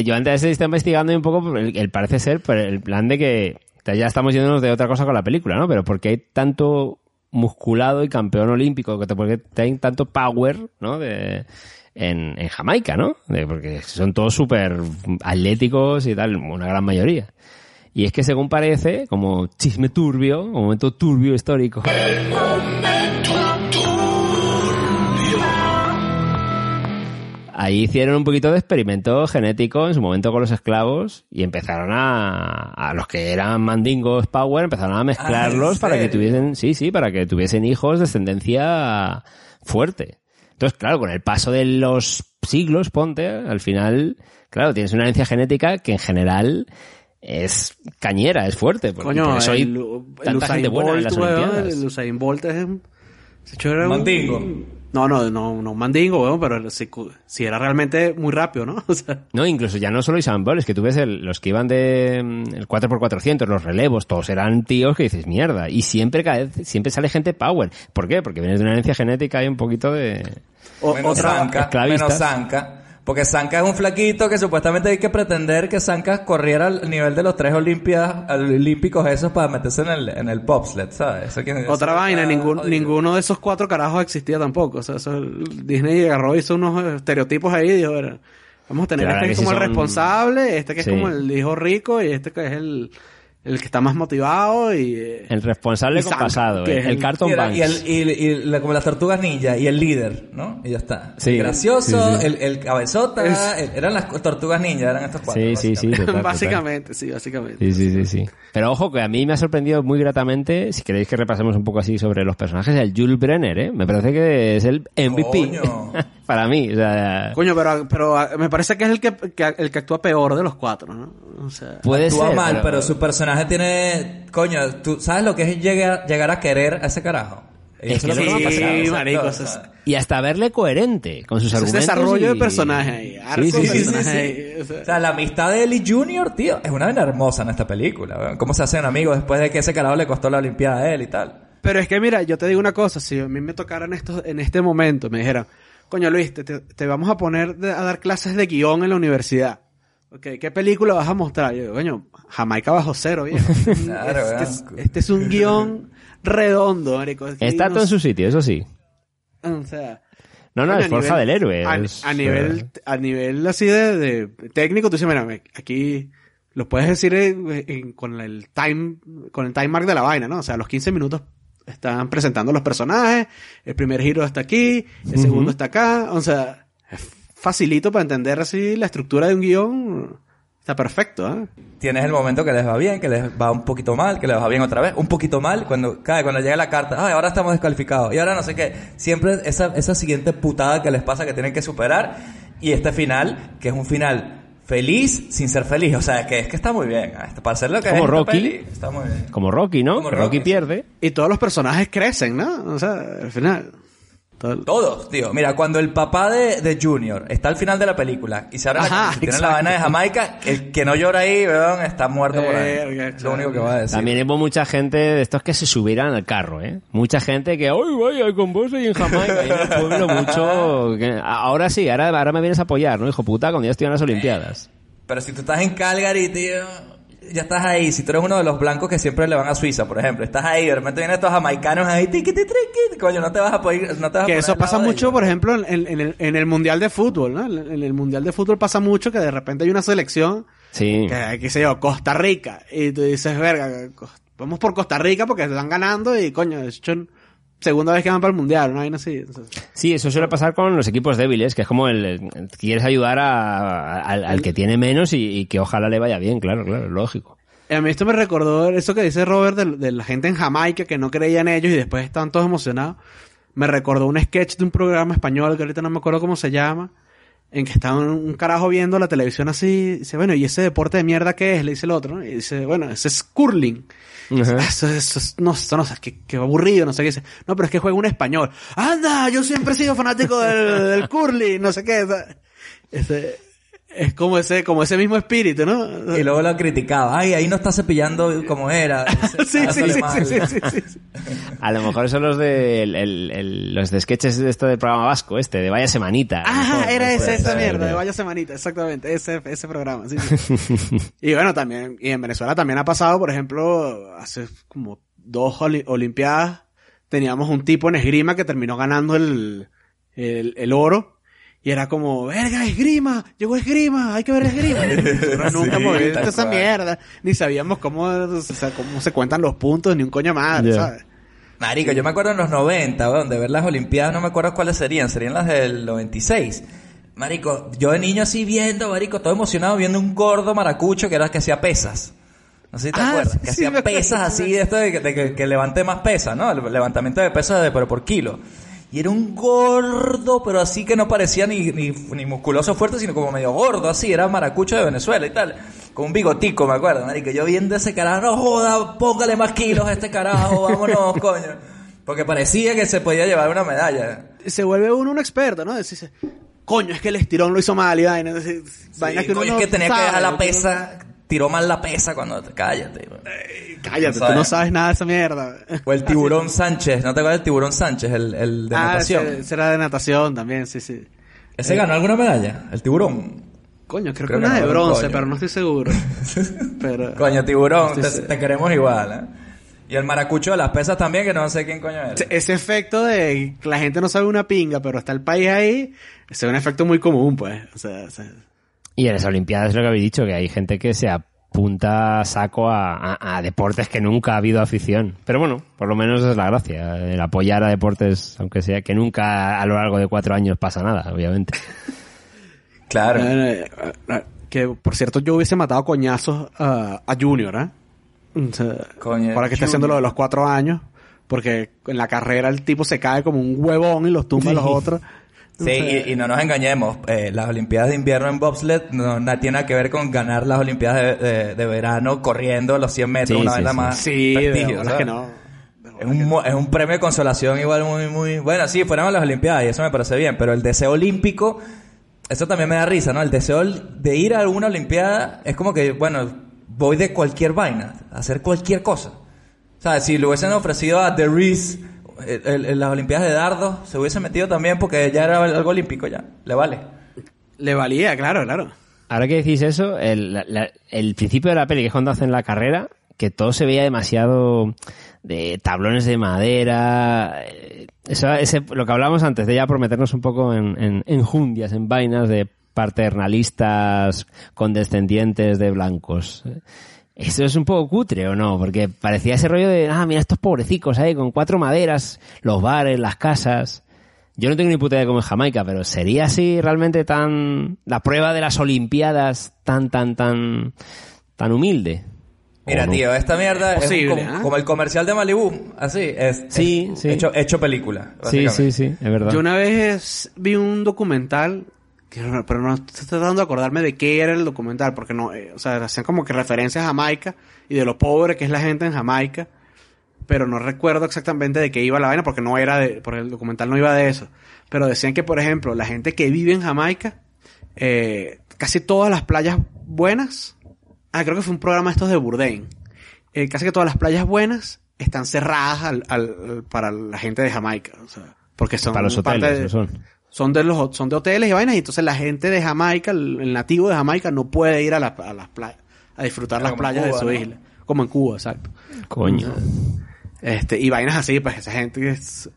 [SPEAKER 5] Yo antes estaba investigando un poco el, el parece ser, pero el plan de que ya estamos yéndonos de otra cosa con la película, ¿no? Pero porque hay tanto musculado y campeón olímpico, que te- porque hay tanto power, ¿no? De, en, en Jamaica, ¿no? De- porque son todos súper atléticos y tal, una gran mayoría. Y es que según parece, como chisme turbio, un momento turbio histórico. Ahí hicieron un poquito de experimento genético en su momento con los esclavos y empezaron a, a los que eran mandingos power, empezaron a mezclarlos
[SPEAKER 4] ¿en
[SPEAKER 5] para que tuviesen, sí, sí, para que tuviesen hijos de descendencia fuerte. Entonces, claro, con el paso de los siglos, ponte, al final, claro, tienes una herencia genética que en general es cañera, es fuerte. Porque
[SPEAKER 6] Coño,
[SPEAKER 5] por eso hay
[SPEAKER 6] el, el
[SPEAKER 5] tanta gente buena en las
[SPEAKER 6] weón,
[SPEAKER 5] Olimpiadas.
[SPEAKER 6] el Usain Bolt es... un- ese chico era un-
[SPEAKER 4] Mandingo.
[SPEAKER 6] No, no, no, no un mandingo, weón, pero si, si era realmente muy rápido, ¿no? O sea,
[SPEAKER 5] No, incluso ya no solo Bolt, es que tú ves el- los que iban de mm, el 4x400, los relevos, todos eran tíos que dices, mierda. Y siempre cada vez, siempre sale gente power. ¿Por qué? Porque vienes de una herencia genética y un poquito de...
[SPEAKER 6] o-
[SPEAKER 4] menos
[SPEAKER 6] otra-
[SPEAKER 4] Zanca, menos Zanca. Porque Zanca es un flaquito que supuestamente hay que pretender que Zanca corriera al nivel de los tres olimpias, olímpicos esos para meterse en el, en el bobsled, ¿sabes? Eso que-
[SPEAKER 6] Otra
[SPEAKER 4] eso
[SPEAKER 6] vaina,
[SPEAKER 4] está
[SPEAKER 6] ningún,
[SPEAKER 4] jodido.
[SPEAKER 6] ninguno de esos cuatro carajos existía tampoco. O sea, eso- Disney agarró, hizo unos estereotipos ahí y dijo, "Bueno, vamos a tener
[SPEAKER 5] Claro
[SPEAKER 6] este que es como el
[SPEAKER 5] son-
[SPEAKER 6] responsable, este que es como el hijo rico y este que es el, el que está más motivado y...
[SPEAKER 5] El responsable
[SPEAKER 6] Y
[SPEAKER 5] con pasado,
[SPEAKER 6] que
[SPEAKER 5] el,
[SPEAKER 6] es
[SPEAKER 5] el
[SPEAKER 6] el-
[SPEAKER 5] Carton Banks.
[SPEAKER 4] y el- y- y la- como las tortugas ninja y el líder, ¿no? Y ya está.
[SPEAKER 5] Sí,
[SPEAKER 4] el gracioso,
[SPEAKER 5] sí, sí.
[SPEAKER 4] El, el cabezota,
[SPEAKER 6] Es-
[SPEAKER 4] el- eran las tortugas ninja, eran estos cuatro.
[SPEAKER 5] Sí, sí, sí.
[SPEAKER 4] básicamente.
[SPEAKER 5] total, total.
[SPEAKER 6] básicamente, sí, básicamente.
[SPEAKER 5] Sí, sí, sí, sí. Pero ojo que a mí me ha sorprendido muy gratamente, si queréis que repasemos un poco así sobre los personajes, el Jules Brenner, ¿eh? Me parece que es el MVP.
[SPEAKER 4] Coño.
[SPEAKER 5] Para mí, o sea...
[SPEAKER 6] Coño, pero, pero ah, me parece que es el que, que- el que actúa peor de los cuatro, ¿no? O sea,
[SPEAKER 5] Puede
[SPEAKER 4] Actúa
[SPEAKER 5] ser,
[SPEAKER 4] mal, pero... su personaje tiene... Coño, ¿tú sabes lo que es llegar, llegar a querer a ese carajo?
[SPEAKER 5] Es que
[SPEAKER 6] sí,
[SPEAKER 4] exacto,
[SPEAKER 6] marico,
[SPEAKER 4] o sea,
[SPEAKER 5] Y hasta verle coherente con sus
[SPEAKER 6] es
[SPEAKER 5] argumentos.
[SPEAKER 6] desarrollo de
[SPEAKER 5] y-
[SPEAKER 6] personaje ahí, arco
[SPEAKER 5] Sí,
[SPEAKER 6] de
[SPEAKER 5] sí, sí, sí,
[SPEAKER 6] personaje o sea.
[SPEAKER 4] O sea, la amistad de Ellie Jr., tío, es una vaina hermosa en esta película. ¿Cómo se hacen amigos después de que ese carajo le costó la Olimpiada a él y tal?
[SPEAKER 6] Pero es que mira, yo te digo una cosa, si a mí me tocaran esto en este momento, me dijeran, coño Luis, te, te- te vamos a poner de- a dar clases de guion en la universidad. Ok, ¿qué película vas a mostrar? Yo digo, coño, Jamaica bajo cero, viejo.
[SPEAKER 4] Claro,
[SPEAKER 6] este, es, este es un guion redondo, marico. Es que
[SPEAKER 5] Está
[SPEAKER 6] no
[SPEAKER 5] todo en su sitio, eso sí.
[SPEAKER 6] O sea...
[SPEAKER 5] No, no, es fuerza
[SPEAKER 6] nivel-
[SPEAKER 5] del héroe.
[SPEAKER 6] A,
[SPEAKER 5] es-
[SPEAKER 6] a nivel, a nivel así de, de técnico, tú dices, mira, aquí lo puedes decir en- en- con el time, con el time mark de la vaina, ¿no? O sea, a los 15 minutos están presentando los personajes, el primer giro está aquí, el segundo está acá, o sea, es facilito para entender así la estructura de un guion, está perfecto, ¿eh?
[SPEAKER 4] Tienes el momento que les va bien, que les va un poquito mal, que les va bien otra vez, un poquito mal, cuando cae, cuando llega la carta, ay, ahora estamos descalificados, y ahora no sé qué. Siempre esa, esa siguiente putada que les pasa que tienen que superar, y este final, que es un final feliz sin ser feliz, o sea, que es que está muy bien. ah, Para hacer lo que
[SPEAKER 5] Como
[SPEAKER 4] es
[SPEAKER 5] Rocky.
[SPEAKER 4] peli, está muy bien.
[SPEAKER 5] Como Rocky, ¿no?
[SPEAKER 4] Como
[SPEAKER 5] Rocky,
[SPEAKER 4] Rocky,
[SPEAKER 5] pierde.
[SPEAKER 6] Y todos los personajes crecen, ¿no? O sea, al final.
[SPEAKER 4] Todos, tío. Mira, cuando el papá de, de Junior está al final de la película y se abre la
[SPEAKER 6] Ajá,
[SPEAKER 4] camisa y tiene la vaina de Jamaica, el que no llora ahí, weón, está muerto por ahí. Es lo único que va a decir.
[SPEAKER 5] También hubo mucha gente de estos que se subieran al carro, ¿eh? Mucha gente que, ¡ay, vaya, con vos y en Jamaica! Y en el pueblo mucho... que- ahora sí, ahora, ahora me vienes a apoyar, ¿no, hijo puta? Cuando ya estoy en las Olimpiadas.
[SPEAKER 4] Pero si tú estás en Calgary, tío, ya estás ahí. Si tú eres uno de los blancos que siempre le van a Suiza, por ejemplo, estás ahí, de repente vienen estos jamaicanos ahí, tiqui, tiqui, tiqui, coño, no te vas a poder, no te vas a
[SPEAKER 6] Que
[SPEAKER 4] poner
[SPEAKER 6] eso pasa
[SPEAKER 4] de
[SPEAKER 6] mucho, por ejemplo, en, en el, en el Mundial de Fútbol, ¿no? En, el Mundial de Fútbol pasa mucho que de repente hay una selección,
[SPEAKER 5] Sí.
[SPEAKER 6] que, qué sé yo, Costa Rica, y tú dices, verga, vamos por Costa Rica porque están ganando y, coño, es hecho segunda vez que van para el Mundial, ¿no? Así. Entonces,
[SPEAKER 5] Sí, eso suele pasar con los equipos débiles, que es como el, el- quieres ayudar a- a- al, al que tiene menos y, y que ojalá le vaya bien, claro, claro, lógico.
[SPEAKER 6] A mí esto me recordó eso que dice Robert de, de la gente en Jamaica que no creía en ellos y después están todos emocionados. Me recordó un sketch de un programa español que ahorita no me acuerdo cómo se llama, en que está un, carajo viendo la televisión así, dice, bueno, ¿y ese deporte de mierda qué es? Le dice el otro, ¿no? Y dice, bueno, ese es curling. Ah, Eso, eso, es- no, eso no sé, qué, qué aburrido, no sé qué dice. No, pero es que juega un español. Anda, yo siempre he sido fanático del, del curling, no sé qué. ese, es como ese, como ese mismo espíritu, ¿no?
[SPEAKER 4] Y luego lo criticaba. Ay, ahí no está cepillando como era.
[SPEAKER 6] sí, sí, sí, sí, sí.
[SPEAKER 5] A lo mejor son los de el- el- el- los de sketches de esto del programa vasco, este, de Vaya Semanita.
[SPEAKER 6] Ah,
[SPEAKER 5] mejor,
[SPEAKER 6] era
[SPEAKER 5] ¿no?
[SPEAKER 6] ese, esa mierda, de. Vaya Semanita, exactamente, ese, ese programa, sí, sí. y bueno, también, y en Venezuela también ha pasado, por ejemplo, hace como dos oli- olimpiadas, teníamos un tipo en esgrima que terminó ganando el, el, el oro, y era como, verga, esgrima, llegó esgrima, hay que ver esgrima. Nosotros nunca
[SPEAKER 4] Sí,
[SPEAKER 6] hemos visto esa
[SPEAKER 4] cual.
[SPEAKER 6] mierda, ni sabíamos cómo, o sea, cómo se cuentan los puntos, ni un coño madre,
[SPEAKER 5] Ya.
[SPEAKER 6] ¿sabes?
[SPEAKER 4] Marico, yo me acuerdo en los 90, weón, de ver las Olimpiadas, no me acuerdo cuáles serían, serían las del 96. Marico, yo de niño así viendo, marico, todo emocionado viendo un gordo maracucho que era el que hacía pesas. No sé si te
[SPEAKER 6] Ah,
[SPEAKER 4] acuerdas, que
[SPEAKER 6] sí,
[SPEAKER 4] hacía
[SPEAKER 6] acuerdo,
[SPEAKER 4] pesas así de esto de, que- de que, que levante más pesas, ¿no? El levantamiento de pesas de, pero por kilo. Y era un gordo, pero así que no parecía ni, ni, ni musculoso fuerte, sino como medio gordo, así, era maracucho de Venezuela y tal. Con un bigotico, me acuerdo, marico. Yo viendo ese carajo, no joda, póngale más kilos a este carajo, vámonos, coño. Porque parecía que se podía llevar una medalla.
[SPEAKER 6] Se vuelve uno un experto, ¿no? Decirse, coño, es que el estirón lo hizo mal y vaina. Vainas
[SPEAKER 4] Sí,
[SPEAKER 6] uno
[SPEAKER 4] coño,
[SPEAKER 6] no
[SPEAKER 4] es que tenía que dejar la pesa, tiró mal la pesa cuando te cállate.
[SPEAKER 6] Cállate,
[SPEAKER 4] No
[SPEAKER 6] tú no
[SPEAKER 4] sabes.
[SPEAKER 6] nada de esa mierda.
[SPEAKER 4] O el tiburón Sánchez, ¿no te acuerdas del tiburón Sánchez, el, el de
[SPEAKER 6] ah,
[SPEAKER 4] natación?
[SPEAKER 6] ese, ese era de natación también, sí, sí.
[SPEAKER 4] ¿Ese ganó alguna medalla? ¿El tiburón?
[SPEAKER 6] Coño, creo,
[SPEAKER 4] Creo
[SPEAKER 6] que
[SPEAKER 4] que
[SPEAKER 6] una de bronce, pero no estoy seguro. pero,
[SPEAKER 4] Coño, tiburón, te, queremos igual, ¿eh? Y el maracucho de las pesas también, que no sé quién coño era.
[SPEAKER 6] ese- ese efecto de que la gente no sabe una pinga, pero está el país ahí, ese es un efecto muy común, pues. O sea, o sea,
[SPEAKER 5] Y en las Olimpiadas es lo que habéis dicho, que hay gente que se apunta a saco a, a- a deportes que nunca ha habido afición. Pero bueno, por lo menos es la gracia, el apoyar a deportes, aunque sea que nunca a lo largo de cuatro años pasa nada, obviamente.
[SPEAKER 4] Claro.
[SPEAKER 6] eh, eh, eh, que por cierto yo hubiese matado a coñazos a, a Junior, ¿eh? O sea,
[SPEAKER 4] Coño,
[SPEAKER 6] para que esté haciendo lo de los cuatro años, porque en la carrera el tipo se cae como un huevón y los tumba a los otros.
[SPEAKER 4] Sí, y, y no nos engañemos, eh, las Olimpiadas de invierno en bobsled no, no tiene nada que ver con ganar las Olimpiadas de, de- de verano corriendo los 100 metros,
[SPEAKER 5] Sí,
[SPEAKER 4] una
[SPEAKER 5] sí,
[SPEAKER 4] vez
[SPEAKER 5] sí.
[SPEAKER 4] más.
[SPEAKER 6] Sí, de
[SPEAKER 4] prestigio, ¿sabes?
[SPEAKER 6] que no.
[SPEAKER 4] Es un, es un premio de consolación igual muy, muy... Bueno, sí, fuéramos las Olimpiadas y eso me parece bien, pero el deseo olímpico, eso también me da risa, ¿no? El deseo de ir a alguna Olimpiada es como que, bueno, voy de cualquier vaina, a hacer cualquier cosa. O sea, si le hubiesen ofrecido a The Reese el- el- el- las Olimpiadas de dardo, se hubiese metido también porque ya era algo olímpico ya, le vale.
[SPEAKER 6] Le valía, claro, claro.
[SPEAKER 5] Ahora que decís eso, el, la- la- el principio de la peli, que es cuando hacen la carrera, que todo se veía demasiado de tablones de madera, eh, eso, ese, lo que hablábamos antes de ya por meternos un poco en, en, en jundias, en vainas de paternalistas condescendientes de blancos. Eso es un poco cutre, ¿o no? Porque parecía ese rollo de, ah, mira estos pobrecicos ahí con cuatro maderas, los bares, las casas. Yo no tengo ni puta idea de cómo es Jamaica, pero ¿sería así realmente tan... la prueba de las Olimpiadas tan, tan, tan... tan humilde?
[SPEAKER 4] Mira, tío, esta mierda es
[SPEAKER 6] Posible,
[SPEAKER 4] un- como, como el comercial de Malibu, así, es,
[SPEAKER 5] Sí,
[SPEAKER 4] es
[SPEAKER 5] sí.
[SPEAKER 4] Hecho, hecho película.
[SPEAKER 5] Sí, sí, sí, es verdad.
[SPEAKER 6] Yo una vez vi un documental, pero no estoy tratando de acordarme de qué era el documental, porque no, eh, o sea, hacían como que referencias a Jamaica y de lo pobre que es la gente en Jamaica, pero no recuerdo exactamente de qué iba la vaina, porque no era de, porque el documental no iba de eso. Pero decían que, por ejemplo, la gente que vive en Jamaica, eh, casi todas las playas buenas, ah, creo que fue un programa estos de Bourdain, eh, casi que todas las playas buenas están cerradas al, al- para la gente de Jamaica, o sea, porque son
[SPEAKER 5] Para los hoteles,
[SPEAKER 6] de-
[SPEAKER 5] lo son.
[SPEAKER 6] Son de los son de hoteles y vainas y entonces la gente de Jamaica el, el nativo de Jamaica no puede ir a, la- a las playas a disfrutar las playas
[SPEAKER 4] Cuba,
[SPEAKER 6] de su
[SPEAKER 4] ¿no?
[SPEAKER 6] isla como en Cuba exacto
[SPEAKER 5] Coño.
[SPEAKER 6] este y vainas así pues esa gente es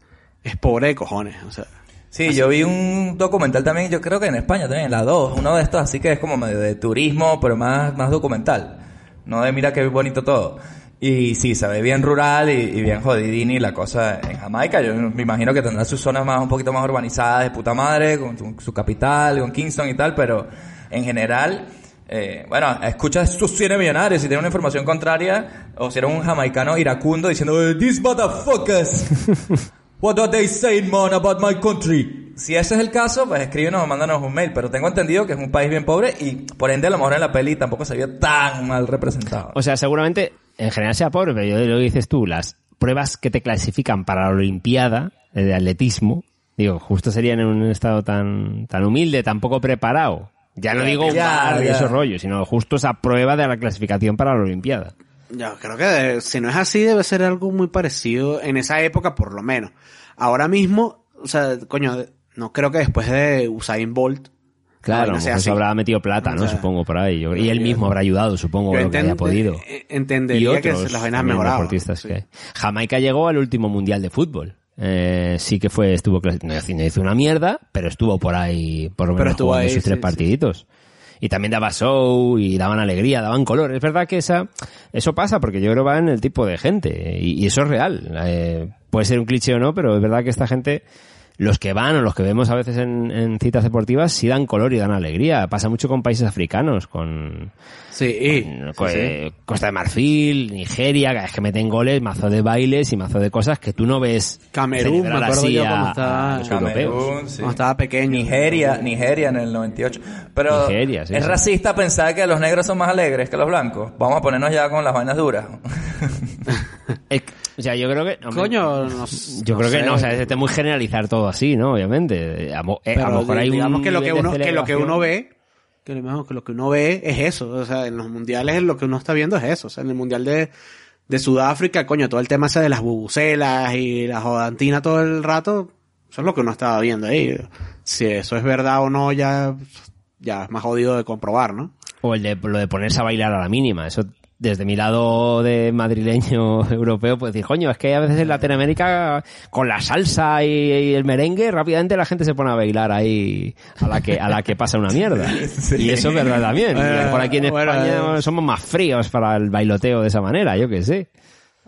[SPEAKER 6] es pobre de cojones o sea
[SPEAKER 4] Sí, yo vi un documental también, yo creo que en España también, la 2, uno de estos, así que es como medio de turismo, pero más, más documental. No de mira qué bonito todo. Y sí, se ve bien rural y, y bien jodidini la cosa en Jamaica. Yo me imagino que tendrá sus zonas más, un poquito más urbanizadas de puta madre, con su, su capital, con Kingston y tal, pero en general, eh, bueno, escucha estos cine millonarios si tienen una información contraria, o si era un jamaicano iracundo diciendo, "Eh, these motherfuckers. What are they saying, man, about my country? Si ese es el caso, pues escríbenos o mándanos un mail. Pero tengo entendido que es un país bien pobre y por ende a lo mejor en la peli tampoco se vio tan mal representado.
[SPEAKER 5] O sea, seguramente en general sea pobre, pero yo lo que dices tú, las pruebas que te clasifican para la Olimpiada eh, de atletismo, digo, justo serían en un estado tan, tan humilde, tan poco preparado. Ya no digo un
[SPEAKER 4] Ya, ya.
[SPEAKER 5] esos rollos, sino justo esa prueba de la clasificación para la Olimpiada.
[SPEAKER 6] yo creo que de- si no es así debe ser algo muy parecido en esa época por lo menos ahora mismo o sea coño no creo que después de Usain Bolt
[SPEAKER 5] Claro,
[SPEAKER 6] sea
[SPEAKER 5] pues
[SPEAKER 6] así.
[SPEAKER 5] habrá metido plata,
[SPEAKER 6] O
[SPEAKER 5] ¿no?
[SPEAKER 6] sea,
[SPEAKER 5] Supongo por ahí. Yo- y él mismo habrá ayudado, supongo, lo que haya podido.
[SPEAKER 6] eh,
[SPEAKER 5] y
[SPEAKER 6] entendería que
[SPEAKER 5] otros
[SPEAKER 6] las vainas
[SPEAKER 5] deportistas
[SPEAKER 6] sí.
[SPEAKER 5] que. Jamaica llegó al último mundial de fútbol. Eh, sí que fue, estuvo, no no hizo una mierda, pero estuvo por ahí, por lo menos jugando
[SPEAKER 6] ahí,
[SPEAKER 5] sus tres
[SPEAKER 6] sí.
[SPEAKER 5] partiditos. Y también daba show, y daban alegría, daban color. Es verdad que esa, eso pasa porque yo creo que va en el tipo de gente, y, y eso es real. Eh, puede ser un cliché o no, pero es verdad que esta gente los que van o los que vemos a veces en, en citas deportivas sí dan color y dan alegría. Pasa mucho con países africanos, con,
[SPEAKER 6] Sí,
[SPEAKER 5] con- con, eh, Costa de Marfil, Nigeria, que es que meten goles, mazo de bailes y mazo de cosas que tú no ves
[SPEAKER 6] Camerún, me acuerdo
[SPEAKER 5] así
[SPEAKER 6] yo
[SPEAKER 5] a
[SPEAKER 6] estaba-
[SPEAKER 5] los.
[SPEAKER 4] Camerún, sí.
[SPEAKER 6] Estaba pequeño.
[SPEAKER 4] Nigeria, Nigeria en el 98. Pero
[SPEAKER 5] Nigeria, sí,
[SPEAKER 4] es
[SPEAKER 5] sí.
[SPEAKER 4] racista pensar que los negros son más alegres que los blancos. Vamos a ponernos ya con las vainas duras.
[SPEAKER 5] O sea, yo creo que... hombre,
[SPEAKER 6] Coño, no,
[SPEAKER 5] Yo creo que no, o sea, es muy generalizar todo así, ¿no? Obviamente. A, mo- eh, a lo mejor hay
[SPEAKER 6] digamos
[SPEAKER 5] un
[SPEAKER 6] que lo que uno que lo que uno ve que lo que uno ve es eso o sea en los mundiales lo que uno está viendo es eso o sea en el mundial de de Sudáfrica coño todo el tema ese de las bubucelas y la jodantina todo el rato eso es lo que uno estaba viendo ahí si eso es verdad o no ya ya es más jodido de comprobar no
[SPEAKER 5] O el de, lo de ponerse a bailar a la mínima. Eso, desde mi lado de madrileño europeo, pues decir, coño, es que a veces en Latinoamérica, con la salsa y, y el merengue, rápidamente la gente se pone a bailar ahí a la que, a la que pasa una mierda. Y eso es verdad también. Lo mejor aquí en
[SPEAKER 6] bueno,
[SPEAKER 5] España
[SPEAKER 6] eh.
[SPEAKER 5] somos más fríos para el bailoteo de esa manera, yo qué sé.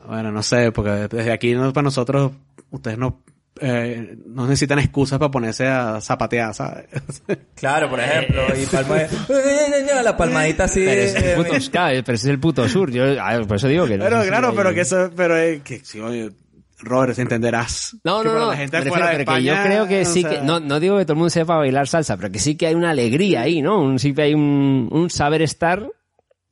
[SPEAKER 6] bueno no sé porque desde aquí no, para nosotros ustedes no eh, no necesitan excusas para ponerse a zapatear sabes
[SPEAKER 4] Claro, por ejemplo. Y palma la palmadita así.
[SPEAKER 5] Pero ese es el
[SPEAKER 4] eh,
[SPEAKER 5] puto, claro, pero ese es el puto sur. Yo, ah, por eso digo que... no
[SPEAKER 6] Pero
[SPEAKER 5] si
[SPEAKER 6] claro, pero que eso, pero eh, que sí, oye, Robert, entenderás.
[SPEAKER 5] No, no, no.
[SPEAKER 6] La gente
[SPEAKER 5] refiero,
[SPEAKER 6] de
[SPEAKER 5] yo creo que sí
[SPEAKER 6] sea,
[SPEAKER 5] que, no, no digo que todo el mundo sepa bailar salsa, pero que sí que hay una alegría ahí, ¿no? Un, sí que hay un, un saber estar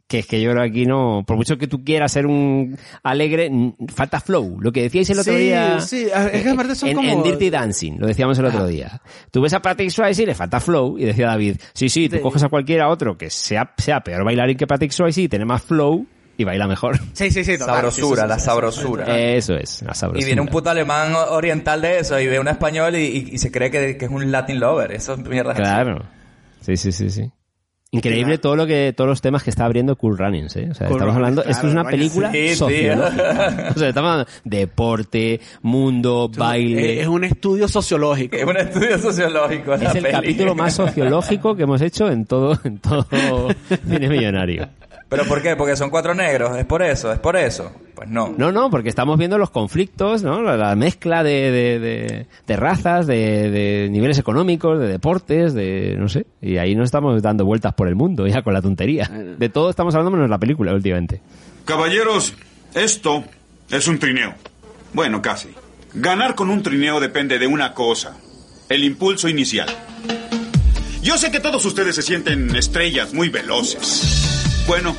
[SPEAKER 5] que es que yo creo que aquí no, por mucho que tú quieras ser un alegre, falta flow. Lo que decíais el otro
[SPEAKER 6] Sí,
[SPEAKER 5] día.
[SPEAKER 6] sí, es que aparte son
[SPEAKER 5] en,
[SPEAKER 6] como-
[SPEAKER 5] en Dirty Dancing, lo decíamos el otro día. Tú ves a Patrick Swayze y le falta flow, y decía David, sí, sí, tú coges a cualquiera otro que sea, sea peor bailarín que Patrick Swayze y tiene más flow y baila mejor.
[SPEAKER 6] Sí, sí, sí, total,
[SPEAKER 4] Sabrosura,
[SPEAKER 6] sí, sí,
[SPEAKER 4] la sabrosura.
[SPEAKER 5] Eso es, la sabrosura.
[SPEAKER 4] Y viene un puto alemán oriental de eso y ve un español y, y- y se cree que, que es un Latin lover. Eso es mierda.
[SPEAKER 5] Claro. Sí, sí, sí, sí. Increíble todo lo que, todos los temas que está abriendo Cool Runnings, ¿eh? O sea,
[SPEAKER 6] Cool
[SPEAKER 5] estamos hablando,
[SPEAKER 6] claro,
[SPEAKER 5] esto es una película
[SPEAKER 4] sí,
[SPEAKER 5] sociológica. O sea, estamos hablando de deporte, mundo, baile.
[SPEAKER 6] Es, un estudio sociológico.
[SPEAKER 4] Es un estudio sociológico.
[SPEAKER 5] Es el
[SPEAKER 4] peli.
[SPEAKER 5] capítulo más sociológico que hemos hecho en todo, en todo cine millonario.
[SPEAKER 4] ¿Pero por qué? Porque son cuatro negros. ¿Es por eso? ¿Es por eso? Pues no.
[SPEAKER 5] No, no, porque estamos viendo los conflictos, ¿no? La, la mezcla de, de, de- de razas, de, de niveles económicos, de deportes, de, no sé. Y ahí nos estamos dando vueltas por el mundo ya con la tontería. De todo estamos hablando menos la película últimamente.
[SPEAKER 9] Caballeros, esto es un trineo. Bueno, casi. Ganar con un trineo depende de una cosa, el impulso inicial. Yo sé que todos ustedes se sienten estrellas muy veloces. Bueno,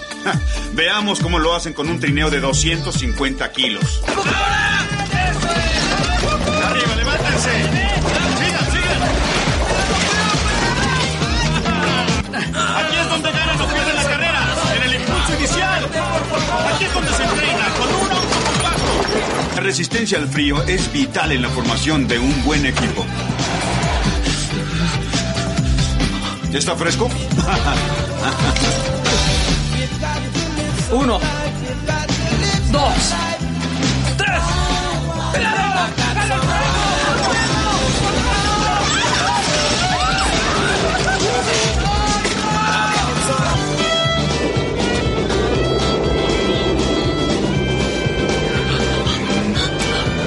[SPEAKER 9] veamos cómo lo hacen con un trineo de 250 kilos. ¡Arriba, levántense! ¡Sigan, sigan! Aquí es donde ganan o pierden la carrera, en el impulso inicial. Aquí es donde se entrena, con un auto. La resistencia al frío es vital en la formación de un buen equipo. ¿Está fresco?
[SPEAKER 3] Uno, dos, tres.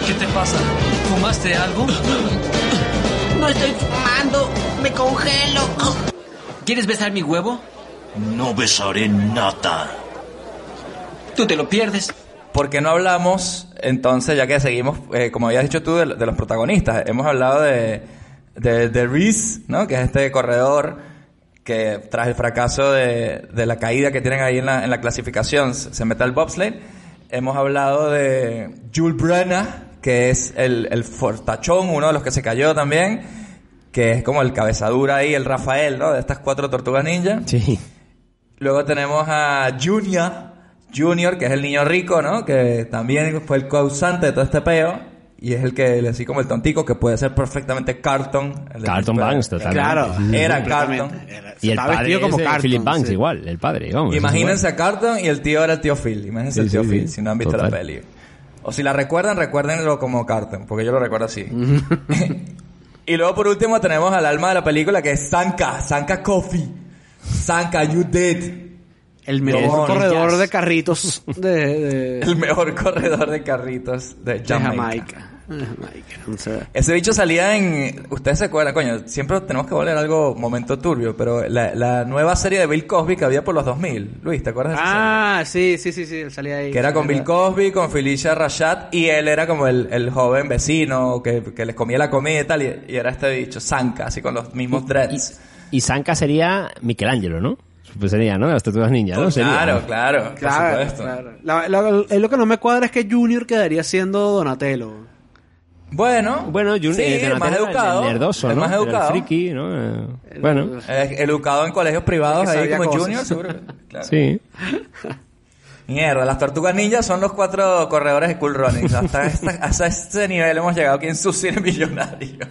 [SPEAKER 3] ¿Qué te pasa? ¿Fumaste algo?
[SPEAKER 8] No estoy fumando, me congelo.
[SPEAKER 3] ¿Quieres besar mi huevo?
[SPEAKER 10] No besaré nada.
[SPEAKER 3] Tú te lo pierdes.
[SPEAKER 4] ¿Por qué no hablamos, entonces, ya que seguimos, eh, como habías dicho tú, de, de los protagonistas? Hemos hablado de, de, de Reese, ¿no? Que es este corredor que tras el fracaso de, de la caída que tienen ahí en la, en la clasificación se mete al bobsleigh. Hemos hablado de Jules Brenna, que es el, el fortachón, uno de los que se cayó también, que es como el cabezadura ahí, el Rafael, ¿no? De estas cuatro tortugas ninja.
[SPEAKER 5] Sí.
[SPEAKER 4] Luego tenemos a Junior, Junior, que es el niño rico, ¿no? Que también fue el causante de todo este peo. Y es el que, así como el tontico, que puede ser perfectamente Carlton. el
[SPEAKER 5] Carlton Banks, totalmente.
[SPEAKER 6] Claro,
[SPEAKER 4] Era. Carlton.
[SPEAKER 6] Era-
[SPEAKER 5] Y el padre
[SPEAKER 6] como Carlton,
[SPEAKER 5] Philip Banks
[SPEAKER 6] sí.
[SPEAKER 5] igual, el padre, vamos.
[SPEAKER 4] Imagínense a Carlton y el tío era el tío Phil. Imagínense
[SPEAKER 5] Sí,
[SPEAKER 4] el tío
[SPEAKER 5] sí,
[SPEAKER 4] Phil,
[SPEAKER 5] sí.
[SPEAKER 4] si no han visto la peli. O si la recuerdan, recuérdenlo como Carlton, porque yo lo recuerdo así. y luego por último tenemos al alma de la película que es Sanka, Sanka Coffee. Sanka, you dead.
[SPEAKER 6] El mejor corredor
[SPEAKER 4] jazz.
[SPEAKER 6] de carritos de, de,
[SPEAKER 4] El mejor corredor de carritos de Jamaica.
[SPEAKER 6] Jamaica. De Jamaica. O sea,
[SPEAKER 4] Ese bicho salía en... Ustedes se acuerdan, coño, siempre tenemos que volver a algo momento turbio, pero la, la nueva serie de Bill Cosby que había por los 2000. Luis, ¿te acuerdas de esa serie?
[SPEAKER 6] Ah, sí, sí, sí, sí, salía ahí.
[SPEAKER 4] Que era con Bill Cosby, con Felicia Rashad, y él era como el, el joven vecino que, que les comía la comida y tal, y, y era este bicho, Sanka, así con los mismos dreads.
[SPEAKER 5] Y Sanka sería Michelangelo, ¿no? Pues sería, ¿no? Las tortugas ninja, ¿no? Sería,
[SPEAKER 4] claro,
[SPEAKER 5] ¿no?
[SPEAKER 4] claro, por
[SPEAKER 6] Claro,
[SPEAKER 4] supuesto.
[SPEAKER 6] claro. La- la- lo que no me cuadra es que Junior quedaría siendo Donatello.
[SPEAKER 4] Bueno,
[SPEAKER 5] Bueno, Jun-
[SPEAKER 4] sí,
[SPEAKER 5] eh,
[SPEAKER 4] el más educado,
[SPEAKER 5] el nerdoso,
[SPEAKER 4] el
[SPEAKER 5] ¿no?
[SPEAKER 4] más educado.
[SPEAKER 5] El friki, ¿no? Eh, bueno,
[SPEAKER 4] Eh, educado en colegios privados ahí como
[SPEAKER 6] cosas.
[SPEAKER 4] Junior, seguro. claro.
[SPEAKER 5] sí.
[SPEAKER 4] Mierda, las tortugas ninjas son los cuatro corredores de Cool Runnings. Hasta, esta- hasta este nivel hemos llegado aquí en su cine millonario.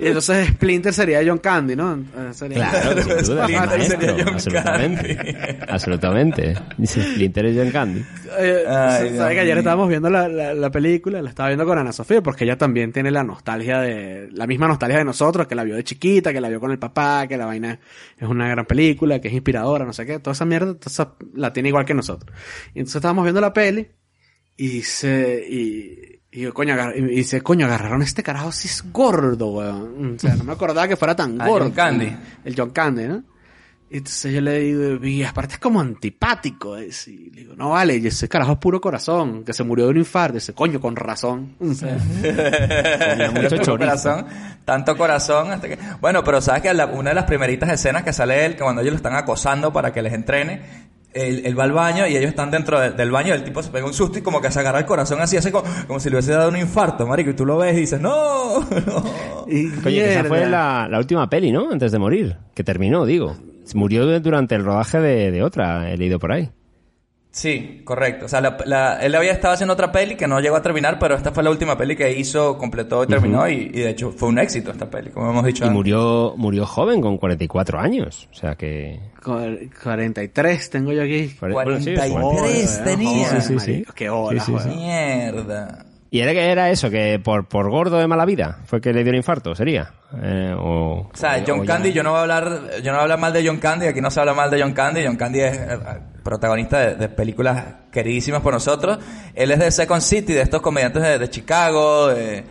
[SPEAKER 6] Y entonces Splinter sería John Candy, ¿no? Eh, sería-
[SPEAKER 5] Claro, sin duda,
[SPEAKER 4] Splinter
[SPEAKER 5] maestro,
[SPEAKER 4] sería John
[SPEAKER 5] absolutamente.
[SPEAKER 4] Candy.
[SPEAKER 5] Absolutamente. Dice Splinter es John Candy.
[SPEAKER 6] Eh,
[SPEAKER 4] Ay,
[SPEAKER 6] ¿Sabes que ayer estábamos viendo la, la, la película? La estaba viendo con Ana Sofía porque ella también tiene la nostalgia de... La misma nostalgia de nosotros, que la vio de chiquita, que la vio con el papá, que la vaina es una gran película, que es inspiradora, no sé qué. Toda esa mierda toda esa- la tiene igual que nosotros. Y entonces estábamos viendo la peli y se... Y, y yo, coño, y dice, coño, agarraron a este carajo si es gordo, weón. O sea, no me acordaba que fuera tan
[SPEAKER 4] Ah,
[SPEAKER 6] gordo.
[SPEAKER 4] John Candy.
[SPEAKER 6] El John Candy, ¿no? Y entonces yo le digo, y aparte es como antipático. es", Y le digo, no vale, y ese carajo es puro corazón, que se murió de un infarto. Dice, coño, con razón.
[SPEAKER 5] Comía mucho
[SPEAKER 4] corazón, tanto corazón. hasta que- Bueno, pero sabes que la- una de las primeritas escenas que sale él, que cuando ellos lo están acosando para que les entrene, él, él va al baño y ellos están dentro de- del baño el tipo se pega un susto y como que se agarra el corazón así, así como, como si le hubiese dado un infarto, marico, y tú lo ves y dices, no, no.
[SPEAKER 6] y
[SPEAKER 5] Coño, que esa fue la, la última peli, ¿no? Antes de morir. Que terminó, digo. Murió durante el rodaje de, de otra, he leído por ahí.
[SPEAKER 4] Sí, correcto. O sea, la- la- él había estado haciendo otra peli que no llegó a terminar, pero esta fue la última peli que hizo, completó y terminó y, y de hecho fue un éxito esta peli, como hemos dicho
[SPEAKER 5] Y
[SPEAKER 4] antes.
[SPEAKER 5] murió, murió joven, con 44 años. O sea que...
[SPEAKER 6] Cu- 43 tengo yo aquí.
[SPEAKER 5] Bueno, sí,
[SPEAKER 4] 43 tenía.
[SPEAKER 5] Sí, sí, sí.
[SPEAKER 6] Qué hola,
[SPEAKER 5] Sí, sí, sí.
[SPEAKER 4] Mierda.
[SPEAKER 5] ¿Y era que era eso? ¿Que por, por gordo de mala vida fue que le dio el infarto? ¿Sería? Eh, o,
[SPEAKER 4] sea, John Candy, yo no voy a hablar, yo no voy a hablar mal de John Candy, aquí no se habla mal de John Candy, John Candy es eh, protagonista de, películas queridísimas por nosotros. Él es de Second City, de estos comediantes de, de Chicago, de-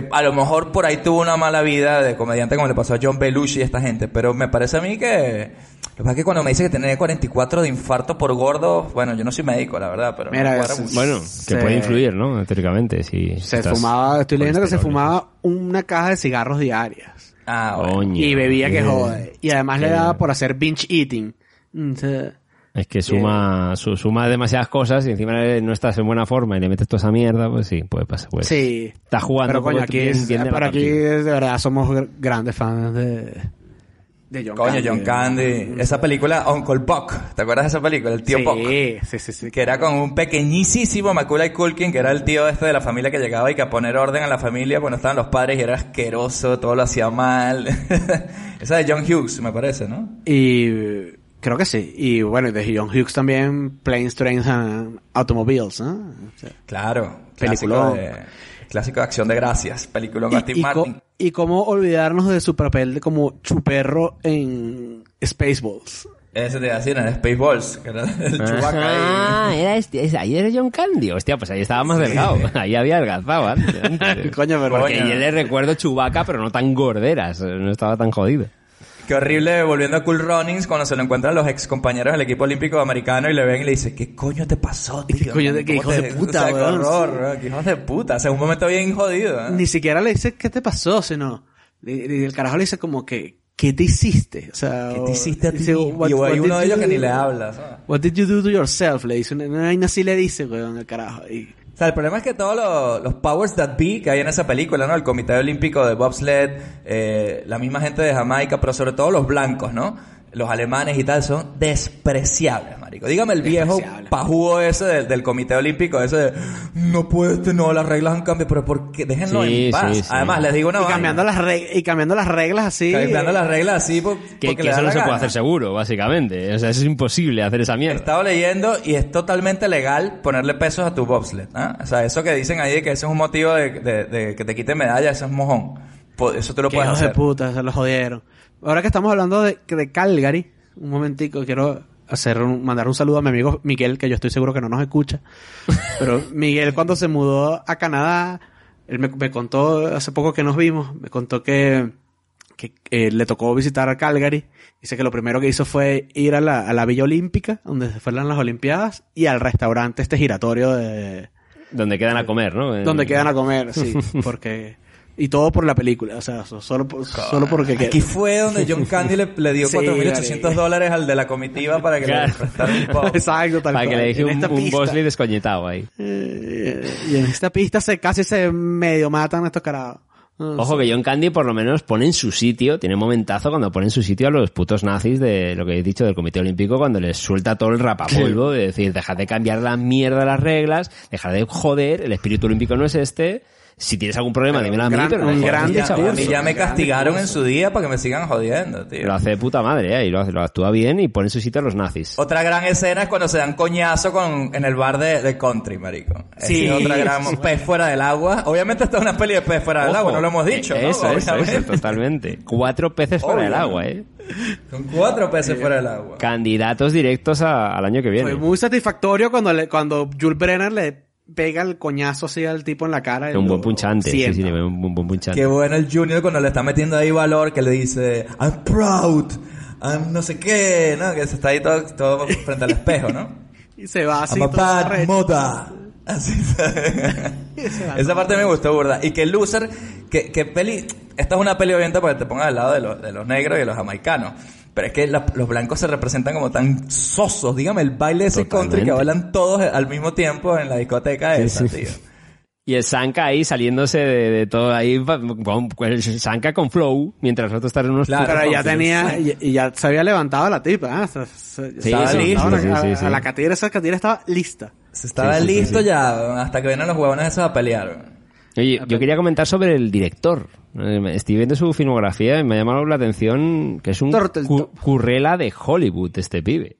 [SPEAKER 4] que a lo mejor por ahí tuvo una mala vida de comediante como le pasó a John Belushi y esta gente, pero me parece a mí que lo que pasa es que cuando me dice que tenía 44 de infarto por gordo, bueno, yo no soy médico, la verdad, pero
[SPEAKER 6] Mira,
[SPEAKER 4] mucho.
[SPEAKER 5] Bueno, que
[SPEAKER 6] Se-
[SPEAKER 5] puede influir, ¿no? Teóricamente, si
[SPEAKER 6] Se fumaba, estoy leyendo que se fumaba una caja de cigarros diarias.
[SPEAKER 4] Ah, bueno.
[SPEAKER 5] Coño.
[SPEAKER 6] Y bebía que jode. Y además le daba por hacer binge eating. O sea,
[SPEAKER 5] Es que suma, su- suma demasiadas cosas y encima no estás en buena forma y le metes toda esa mierda, pues sí, puede pasar. Pues.
[SPEAKER 6] sí.
[SPEAKER 5] Está jugando
[SPEAKER 6] Pero coño, aquí,
[SPEAKER 5] bien-
[SPEAKER 6] es-
[SPEAKER 5] bien de la
[SPEAKER 6] pero aquí de verdad somos gr- grandes fans de, de John
[SPEAKER 4] Coño,
[SPEAKER 6] Candy.
[SPEAKER 4] John Candy. Esa película, Uncle Buck. ¿Te acuerdas de esa película? El tío Buck.
[SPEAKER 6] Sí, sí, sí, sí.
[SPEAKER 4] Que era con un pequeñísimo Macaulay Culkin, que era el tío este de la familia que llegaba y que a poner orden a la familia cuando estaban los padres y era asqueroso, todo lo hacía mal. Esa de John Hughes, me parece, ¿no?
[SPEAKER 6] Y creo que sí. Y bueno, y de John Hughes también, Planes, Trains and Automobiles, ¿no? O sea,
[SPEAKER 4] Claro. Clásico de, clásico de acción de gracias. Película
[SPEAKER 6] y
[SPEAKER 4] Martin.
[SPEAKER 6] y cómo olvidarnos de su papel de como chuperro en Spaceballs.
[SPEAKER 4] Ese te iba a decir en Spaceballs, que era el Chewbacca ahí.
[SPEAKER 5] Ah, era este, es- ahí era John Candy. Hostia, pues ahí estaba más delgado. Ahí había adelgazado antes. antes.
[SPEAKER 6] Coño, pero
[SPEAKER 5] Porque yo le recuerdo Chubaca, pero no tan gorderas. No estaba tan jodido.
[SPEAKER 4] Qué horrible volviendo a Cool Runnings cuando se lo encuentran los ex compañeros del equipo olímpico americano y le ven y le dicen, ¿qué coño te pasó, tío?
[SPEAKER 6] ¿Qué coño de- qué
[SPEAKER 4] ¿Cómo
[SPEAKER 6] hijos
[SPEAKER 4] te-
[SPEAKER 6] de puta,
[SPEAKER 4] o sea, qué horror, weón, qué hijos de puta. O sea, un momento bien jodido, ¿eh?
[SPEAKER 6] Ni siquiera le dice qué te pasó, sino el carajo le dice como que ¿qué te hiciste? O sea,
[SPEAKER 4] ¿Qué te hiciste a ti?
[SPEAKER 6] dice,
[SPEAKER 4] y
[SPEAKER 6] "What-
[SPEAKER 4] hay
[SPEAKER 6] what
[SPEAKER 4] uno de ellos que ni
[SPEAKER 6] do?"
[SPEAKER 4] le habla, ¿sabes?
[SPEAKER 6] What did you do to yourself? Le dice, una una vaina así le dice, weón, el carajo. Y,
[SPEAKER 4] O sea, el problema es que todos los, los powers that be que hay en esa película, ¿no? El Comité Olímpico de Bobsled, eh, la misma gente de Jamaica, pero sobre todo los blancos, ¿no? Los alemanes y tal son despreciables, marico. Dígame el viejo pajugo ese del, del Comité Olímpico, ese de, no puedes, no, las reglas han cambiado, pero ¿por qué? Déjenlo
[SPEAKER 5] Sí,
[SPEAKER 4] en paz.
[SPEAKER 5] sí, sí.
[SPEAKER 4] Además, les digo una
[SPEAKER 6] y
[SPEAKER 4] vaina.
[SPEAKER 6] cambiando las reg- y cambiando las reglas así.
[SPEAKER 4] Cambiando las reglas así por-
[SPEAKER 5] Que,
[SPEAKER 4] porque
[SPEAKER 5] que eso no se puede hacer seguro, básicamente. O sea, eso es imposible hacer esa
[SPEAKER 4] He
[SPEAKER 5] mierda.
[SPEAKER 4] estado leyendo y es totalmente legal ponerle pesos a tu bobsled. ¿ah? O sea, eso que dicen ahí de que eso es un motivo de, de- de que te quiten medalla, eso es mojón. Eso tú lo
[SPEAKER 6] Que
[SPEAKER 4] puedes
[SPEAKER 6] hijos de
[SPEAKER 4] hacer.
[SPEAKER 6] puta, se lo jodieron. Ahora que estamos hablando de, de Calgary, un momentico, quiero hacer un- mandar un saludo a mi amigo Miguel, que yo estoy seguro que no nos escucha. Pero Miguel cuando se mudó a Canadá, él me, me contó hace poco que nos vimos, me contó que, que eh, le tocó visitar a Calgary. Dice que lo primero que hizo fue ir a la, a la Villa Olímpica, donde se fueron las Olimpiadas, y al restaurante este giratorio de...
[SPEAKER 5] Donde quedan a comer, ¿no?
[SPEAKER 6] Donde quedan a comer, sí. Porque... Y todo por la película, o sea, so- solo, por- solo porque...
[SPEAKER 4] Aquí fue donde John Candy le, le dio
[SPEAKER 6] Sí,
[SPEAKER 4] 4.800
[SPEAKER 6] marico.
[SPEAKER 4] dólares al de la comitiva para que
[SPEAKER 5] Claro.
[SPEAKER 4] le prestara un pop.
[SPEAKER 6] Exacto, tal
[SPEAKER 5] Para que le deje un, un Bosley descoñetado ahí.
[SPEAKER 6] Eh, y en esta pista se casi se medio matan estos carajos. No
[SPEAKER 5] Ojo que John Candy por lo menos pone en su sitio, tiene un momentazo cuando pone en su sitio a los putos nazis de lo que he dicho del Comité Olímpico cuando les suelta todo el rapapolvo de decir, dejad de cambiar la mierda de las reglas, dejad de joder, el espíritu olímpico no es este, si tienes algún problema dímelo a mí,
[SPEAKER 6] gran-
[SPEAKER 5] pero no
[SPEAKER 6] un gran
[SPEAKER 4] a mí ya me castigaron en su día para que me sigan jodiendo, tío.
[SPEAKER 5] Lo hace de puta madre, ¿eh? Y lo, hace- lo actúa bien y pone en su sitio a los nazis.
[SPEAKER 4] Otra gran escena es cuando se dan coñazo con, en el bar de, de country, marico.
[SPEAKER 6] Sí.
[SPEAKER 4] Sí. otra gran pez fuera del agua. Obviamente esta es una peli de pez fuera del
[SPEAKER 5] Ojo,
[SPEAKER 4] agua, no lo hemos dicho, ¿no?
[SPEAKER 5] Eso, eso, totalmente. Cuatro peces fuera del agua, ¿eh?
[SPEAKER 4] Son cuatro peces fuera del agua.
[SPEAKER 5] Candidatos directos a- al año que viene.
[SPEAKER 6] Fue muy satisfactorio cuando le, cuando Jules Brenner le pega el coñazo así al tipo en la cara.
[SPEAKER 5] un buen punchante, sí, sí, un, buen- buen punchante.
[SPEAKER 4] Qué bueno el Junior cuando le está metiendo ahí valor, que le dice, I'm proud, I'm no sé qué, ¿no? Que se está ahí todo, todo frente al espejo, ¿no?
[SPEAKER 6] Y se va así.
[SPEAKER 4] I'm a
[SPEAKER 6] todo
[SPEAKER 4] bad. Así Esa parte me gustó, burda. Y que Loser, que, que peli, esta es una peli obviamente para que te pongas al lado de los, de los negros y de los jamaicanos. Pero es que la- los blancos se representan como tan sosos. Dígame, el baile de ese country que bailan todos al mismo tiempo en la discoteca esa,
[SPEAKER 5] sí.
[SPEAKER 4] tío.
[SPEAKER 5] Y el Sanka ahí saliéndose de, de todo ahí, con, con el Sanka con flow, mientras nosotros están en unos
[SPEAKER 4] Claro,
[SPEAKER 6] Pero ya
[SPEAKER 4] sí,
[SPEAKER 6] tenía, y, y ya se había levantado la tipa. Se- se-
[SPEAKER 5] Sí,
[SPEAKER 6] estaba
[SPEAKER 4] sí,
[SPEAKER 6] lista,
[SPEAKER 5] sí,
[SPEAKER 6] a,
[SPEAKER 5] sí,
[SPEAKER 6] a
[SPEAKER 5] sí.
[SPEAKER 6] la catira, esa catira estaba lista.
[SPEAKER 4] Se estaba
[SPEAKER 5] Sí, sí, sí,
[SPEAKER 4] listo
[SPEAKER 5] sí.
[SPEAKER 4] ya hasta que vienen los huevones esos a pelear.
[SPEAKER 5] Oye, yo quería comentar sobre el director. Eh, Estoy viendo su filmografía y me ha llamado la atención que es un cu- currela de Hollywood este pibe.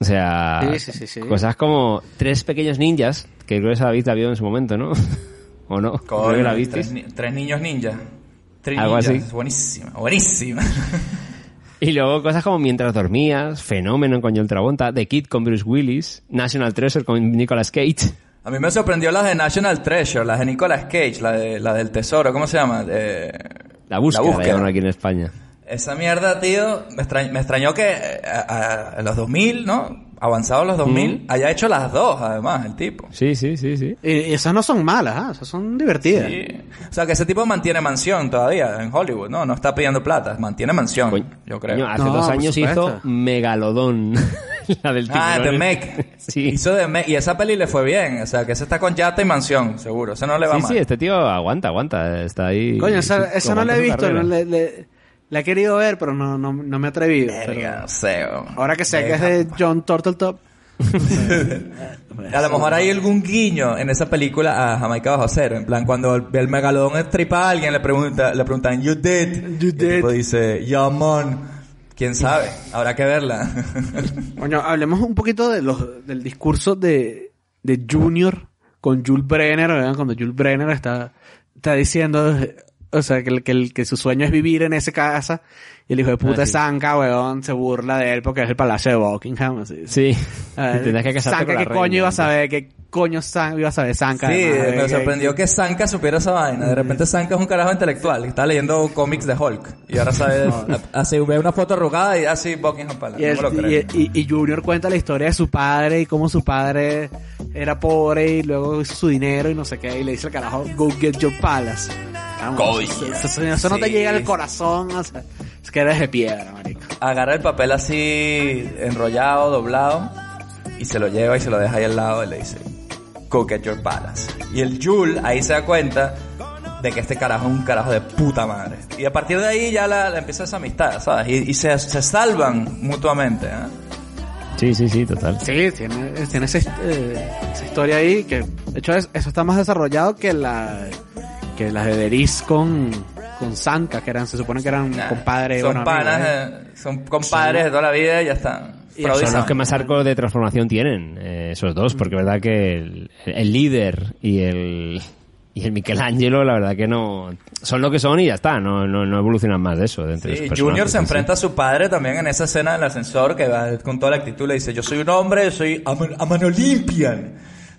[SPEAKER 5] O sea,
[SPEAKER 6] Sí, sí, sí, sí.
[SPEAKER 5] cosas como Tres Pequeños Ninjas, que creo que esa David la vio en su momento, ¿no? ¿O no? creo que la
[SPEAKER 4] tres, niños ninja. Tres
[SPEAKER 5] Algo
[SPEAKER 4] ninjas.
[SPEAKER 5] así.
[SPEAKER 4] Buenísima, buenísima.
[SPEAKER 5] Y luego cosas como Mientras dormías, Fenómeno con John Travolta, The Kid con Bruce Willis, National Treasure con Nicolas Cage.
[SPEAKER 4] A mí me sorprendió las de National Treasure, las de Nicolas Cage, la, de, la del tesoro, ¿cómo se llama? Eh,
[SPEAKER 5] La búsqueda, la llaman aquí en España.
[SPEAKER 4] Esa mierda, tío, me, extra- me extrañó que eh, a, a- en los 2000, ¿no? Avanzados los 2000, haya hecho las dos, además, el tipo.
[SPEAKER 5] Sí, sí, sí, sí.
[SPEAKER 6] Y, esas no son malas, ¿ah? Esas son divertidas.
[SPEAKER 4] Sí. O sea, que ese tipo mantiene mansión todavía en Hollywood, ¿no? No está pidiendo plata, mantiene mansión,
[SPEAKER 5] Coño,
[SPEAKER 4] yo creo.
[SPEAKER 5] coño, hace
[SPEAKER 6] No,
[SPEAKER 5] dos años hizo Megalodón. la del
[SPEAKER 4] Ah,
[SPEAKER 5] tiburón.
[SPEAKER 4] The Meg.
[SPEAKER 5] Sí.
[SPEAKER 4] Hizo The Meg. Y esa peli le fue bien. O sea, que ese está con yata y mansión, seguro. Ese no le va
[SPEAKER 5] Sí,
[SPEAKER 4] mal.
[SPEAKER 5] sí, este tío aguanta, aguanta. Está ahí.
[SPEAKER 6] Coño, esa, esa no la he visto,
[SPEAKER 5] carrera.
[SPEAKER 6] no le, le- la he querido ver, pero no, no, no me he atrevido.
[SPEAKER 4] Verga,
[SPEAKER 6] pero
[SPEAKER 4] weón.
[SPEAKER 6] ahora que sé que es de John Turtletop,
[SPEAKER 4] A lo mejor hay algún guiño en esa película a Jamaica Bajo Cero. En plan, cuando el, el megalodón estripa a alguien, le, pregunta, le preguntan, You did.
[SPEAKER 6] You
[SPEAKER 4] Y el
[SPEAKER 6] did.
[SPEAKER 4] tipo dice, Yeah, man. ¿Quién sabe? Habrá que verla.
[SPEAKER 6] Coño, hablemos un poquito de los, del discurso de, de Junior con Jules Brenner, ¿verdad? Cuando Jules Brenner está, está diciendo, o sea, que, el- que, el- que su sueño es vivir en esa casa, y el hijo de puta
[SPEAKER 5] Ah, sí.
[SPEAKER 6] Sanka, weón, se burla de él porque es el palacio de Buckingham, así.
[SPEAKER 5] Sí.
[SPEAKER 6] Ver,
[SPEAKER 5] Tendrás que casarte
[SPEAKER 6] Sanka,
[SPEAKER 5] con la
[SPEAKER 6] ¿qué coño iba a saber? ¿Qué coño San- iba a saber Sanka?
[SPEAKER 4] Sí,
[SPEAKER 6] además,
[SPEAKER 4] me sorprendió que Sanka supiera esa vaina. De repente Sanka es un carajo intelectual. y Está leyendo cómics de Hulk. Y ahora sabe, así ve una foto arrugada y así Buckingham Palace.
[SPEAKER 6] Y,
[SPEAKER 4] No
[SPEAKER 6] el-
[SPEAKER 4] me lo creo.
[SPEAKER 6] y- y- y Junior cuenta la historia de su padre y cómo su padre era pobre y luego hizo su dinero y no sé qué. Y le dice al carajo, go get your palace. Vamos, eso, eso- eso no te llega al corazón, o sea, es que eres de piedra, marico.
[SPEAKER 4] Agarra el papel así enrollado, doblado, y se lo lleva y se lo deja ahí al lado y le dice, Go get your palace. Y el Jul ahí se da cuenta de que este carajo es un carajo de puta madre. Y a partir de ahí ya la, la empieza esa amistad, ¿sabes? Y, y se, se salvan mutuamente, ¿eh?
[SPEAKER 5] Sí, sí, sí, total.
[SPEAKER 6] Sí, tiene, tiene esa, eh, esa historia ahí que, de hecho, es- eso está más desarrollado que la que las de Deris con, con Sanka, que eran, se supone que eran
[SPEAKER 4] Nah,
[SPEAKER 6] compadres.
[SPEAKER 4] Son
[SPEAKER 6] bueno, amigos,
[SPEAKER 4] panas,
[SPEAKER 6] ¿eh?
[SPEAKER 4] eh, son compadres de toda la vida y ya están.
[SPEAKER 6] Y
[SPEAKER 5] Son los que más arcos de transformación tienen, eh, esos dos, porque es verdad que el, el líder y el, Y el Michelangelo, la verdad que no... Son lo que son y ya está, no, no, no evolucionan más de eso. de entre
[SPEAKER 4] Sí, Junior se
[SPEAKER 5] en sí.
[SPEAKER 4] enfrenta a su padre también en esa escena del ascensor que va con toda la actitud, le dice, yo soy un hombre, soy a man, a man Olympian.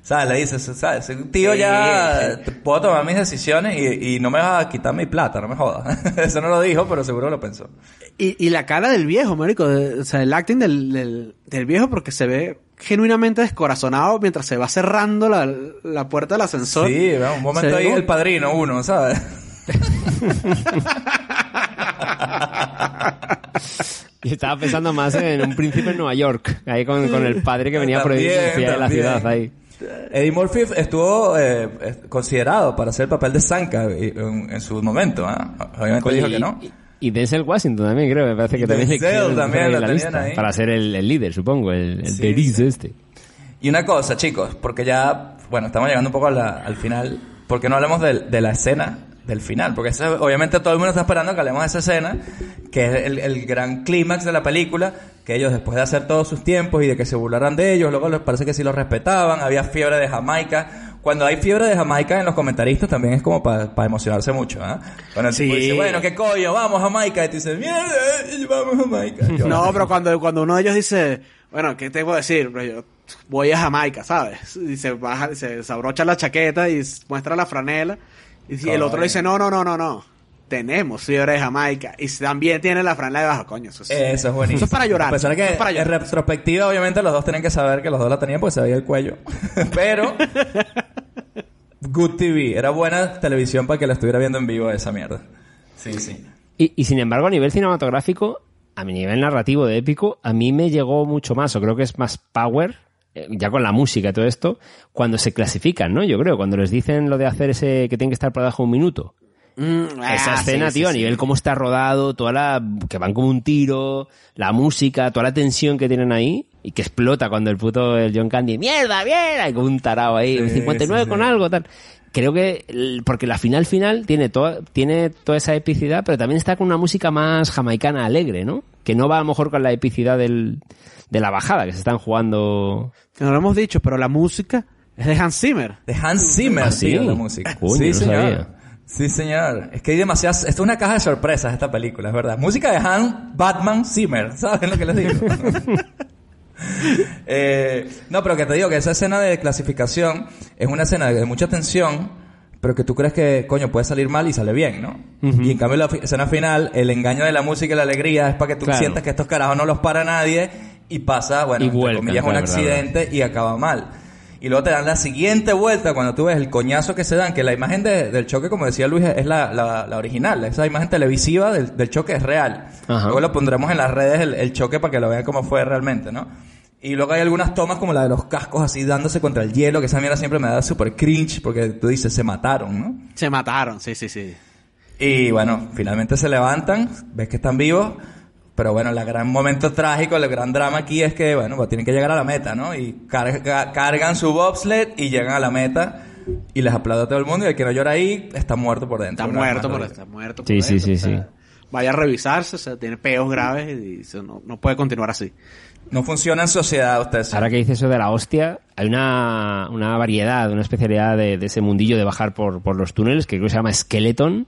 [SPEAKER 4] ¿Sabes? Le dice, ¿sabes? Ese tío
[SPEAKER 6] Sí.
[SPEAKER 4] ya te- puedo tomar mis decisiones y, y no me vas a quitar mi plata, no me jodas. Eso no lo dijo, pero seguro lo pensó.
[SPEAKER 6] Y, y la cara del viejo, marico. de- o sea, el acting del, del, del viejo porque se ve genuinamente descorazonado mientras se va cerrando la, la puerta del ascensor.
[SPEAKER 4] Sí, un momento
[SPEAKER 6] Se
[SPEAKER 4] ahí el padrino uno, ¿sabes?
[SPEAKER 5] Y estaba pensando más en un príncipe en Nueva York, ahí con, con el padre que venía por ahí
[SPEAKER 4] También,
[SPEAKER 5] de la
[SPEAKER 4] también.
[SPEAKER 5] ciudad ahí.
[SPEAKER 4] Eddie Murphy estuvo eh, eh, considerado para hacer el papel de Sanka en, en su momento, ¿ah? Obviamente dijo que no.
[SPEAKER 5] Y, y Denzel Washington también, creo, me parece que
[SPEAKER 4] Y
[SPEAKER 5] también
[SPEAKER 4] Denzel también lo
[SPEAKER 5] la lista,
[SPEAKER 4] ahí.
[SPEAKER 5] Para ser el, el líder, supongo, el, el
[SPEAKER 4] Sí,
[SPEAKER 5] Berizzo este.
[SPEAKER 4] Y una cosa, chicos, porque ya, bueno, estamos llegando un poco a la- al final, porque no hablemos del- de, la escena del final, porque eso, obviamente todo el mundo está esperando que hablemos de esa escena, que es el, el gran clímax de la película, que ellos después de hacer todos sus tiempos y de que se burlaran de ellos, luego les parece que sí los respetaban, había fiebre de Jamaica. Cuando hay fiebre de Jamaica en los comentaristas también es como para emocionarse mucho, ¿ah? Cuando el tipo
[SPEAKER 6] Sí.
[SPEAKER 4] dice, bueno, ¿qué coño? Vamos a Jamaica. Y tú dices, mierda, vamos a Jamaica. Yo-
[SPEAKER 6] No, pero cuando, cuando uno de ellos dice, bueno, ¿qué te puedo decir? Pero yo voy a Jamaica, ¿sabes? Y se baja, se desabrocha la chaqueta y muestra la franela. Y si el otro le dice, no, no, no, no, no. Tenemos fiebre de Jamaica. Y también tiene la franela debajo, coño. Eso es,
[SPEAKER 4] Eso es buenísimo.
[SPEAKER 6] Eso es para llorar.
[SPEAKER 4] De
[SPEAKER 6] Eso es para llorar.
[SPEAKER 4] en retrospectiva, obviamente, los dos tenían que saber que los dos la tenían porque se veía el cuello. Pero, Good TV. Era buena televisión para que la estuviera viendo en vivo esa mierda. Sí, sí.
[SPEAKER 5] Y, y sin embargo, a nivel cinematográfico, a mi nivel narrativo de épico, a mí me llegó mucho más, o creo que es más power, ya con la música y todo esto, cuando se clasifican, ¿no? Yo creo, cuando les dicen lo de hacer ese que tiene que estar por debajo de un minuto.
[SPEAKER 6] Mm,
[SPEAKER 5] Esa
[SPEAKER 6] ah,
[SPEAKER 5] escena,
[SPEAKER 6] sí,
[SPEAKER 5] tío,
[SPEAKER 6] sí,
[SPEAKER 5] a
[SPEAKER 6] sí.
[SPEAKER 5] nivel cómo está rodado, toda la. que van como un tiro, la música, toda la tensión que tienen ahí, y que explota cuando el puto el John Candy, ¡mierda, mierda! Y con un tarao ahí, un
[SPEAKER 4] Sí,
[SPEAKER 5] 59
[SPEAKER 4] sí,
[SPEAKER 5] con
[SPEAKER 4] sí.
[SPEAKER 5] algo, tal. Creo que, porque la final final tiene toda, tiene toda esa epicidad, pero también está con una música más jamaicana alegre, ¿no? Que no va a lo mejor con la epicidad del, de la bajada que se están jugando.
[SPEAKER 6] Que no lo hemos dicho, pero la música es de Hans Zimmer.
[SPEAKER 4] De Hans Zimmer,
[SPEAKER 5] ¿Ah, sí?
[SPEAKER 4] tío, la música.
[SPEAKER 5] Coño,
[SPEAKER 4] sí,
[SPEAKER 5] no
[SPEAKER 4] señor.
[SPEAKER 5] sabía.
[SPEAKER 4] Sí, señor. Es que hay demasiadas... Esto es una caja de sorpresas, esta película, es verdad. Música de Hans Batman Zimmer. ¿Saben lo que les digo? Eh, no, pero que te digo que esa escena de clasificación es una escena de mucha tensión, pero que tú crees que, coño, puede salir mal y sale bien, ¿no? Y en cambio la escena final, el engaño de la música y la alegría es para que tú
[SPEAKER 5] Claro.
[SPEAKER 4] sientas que estos carajos no los para nadie y pasa, bueno,
[SPEAKER 5] Y vuelcan,
[SPEAKER 4] comillas, un
[SPEAKER 5] verdad,
[SPEAKER 4] accidente y acaba mal. Y luego te dan la siguiente vuelta cuando tú ves el coñazo que se dan, que la imagen de- del choque, como decía Luis, es la, la, la original. Esa imagen televisiva del, del choque es real.
[SPEAKER 5] Ajá.
[SPEAKER 4] Luego lo pondremos en las redes el, el choque para que lo vean cómo fue realmente, ¿no? Y luego hay algunas tomas como la de los cascos así dándose contra el hielo, que esa mierda siempre me da súper cringe porque tú dices, se mataron, ¿no?
[SPEAKER 6] Se mataron, sí, sí, sí.
[SPEAKER 4] Y bueno, finalmente se levantan, ves que están vivos, pero bueno, el gran momento trágico, el gran drama aquí es que, bueno, pues tienen que llegar a la meta, ¿no? Y carga- cargan su bobsled y llegan a la meta y les aplaude a todo el mundo y el que no llora ahí está muerto por dentro.
[SPEAKER 6] Está muerto, por,
[SPEAKER 4] digo.
[SPEAKER 6] está muerto. por
[SPEAKER 5] Sí, sí,
[SPEAKER 6] dentro,
[SPEAKER 5] sí,
[SPEAKER 6] o sea,
[SPEAKER 5] sí.
[SPEAKER 6] Vaya a revisarse, o sea, tiene peos graves y eso no, no puede continuar así.
[SPEAKER 4] No funciona en sociedad, ustedes.
[SPEAKER 5] Ahora que dices eso de la hostia, hay una, una variedad, una especialidad de, de ese mundillo de bajar por, por los túneles que creo que se llama Skeleton.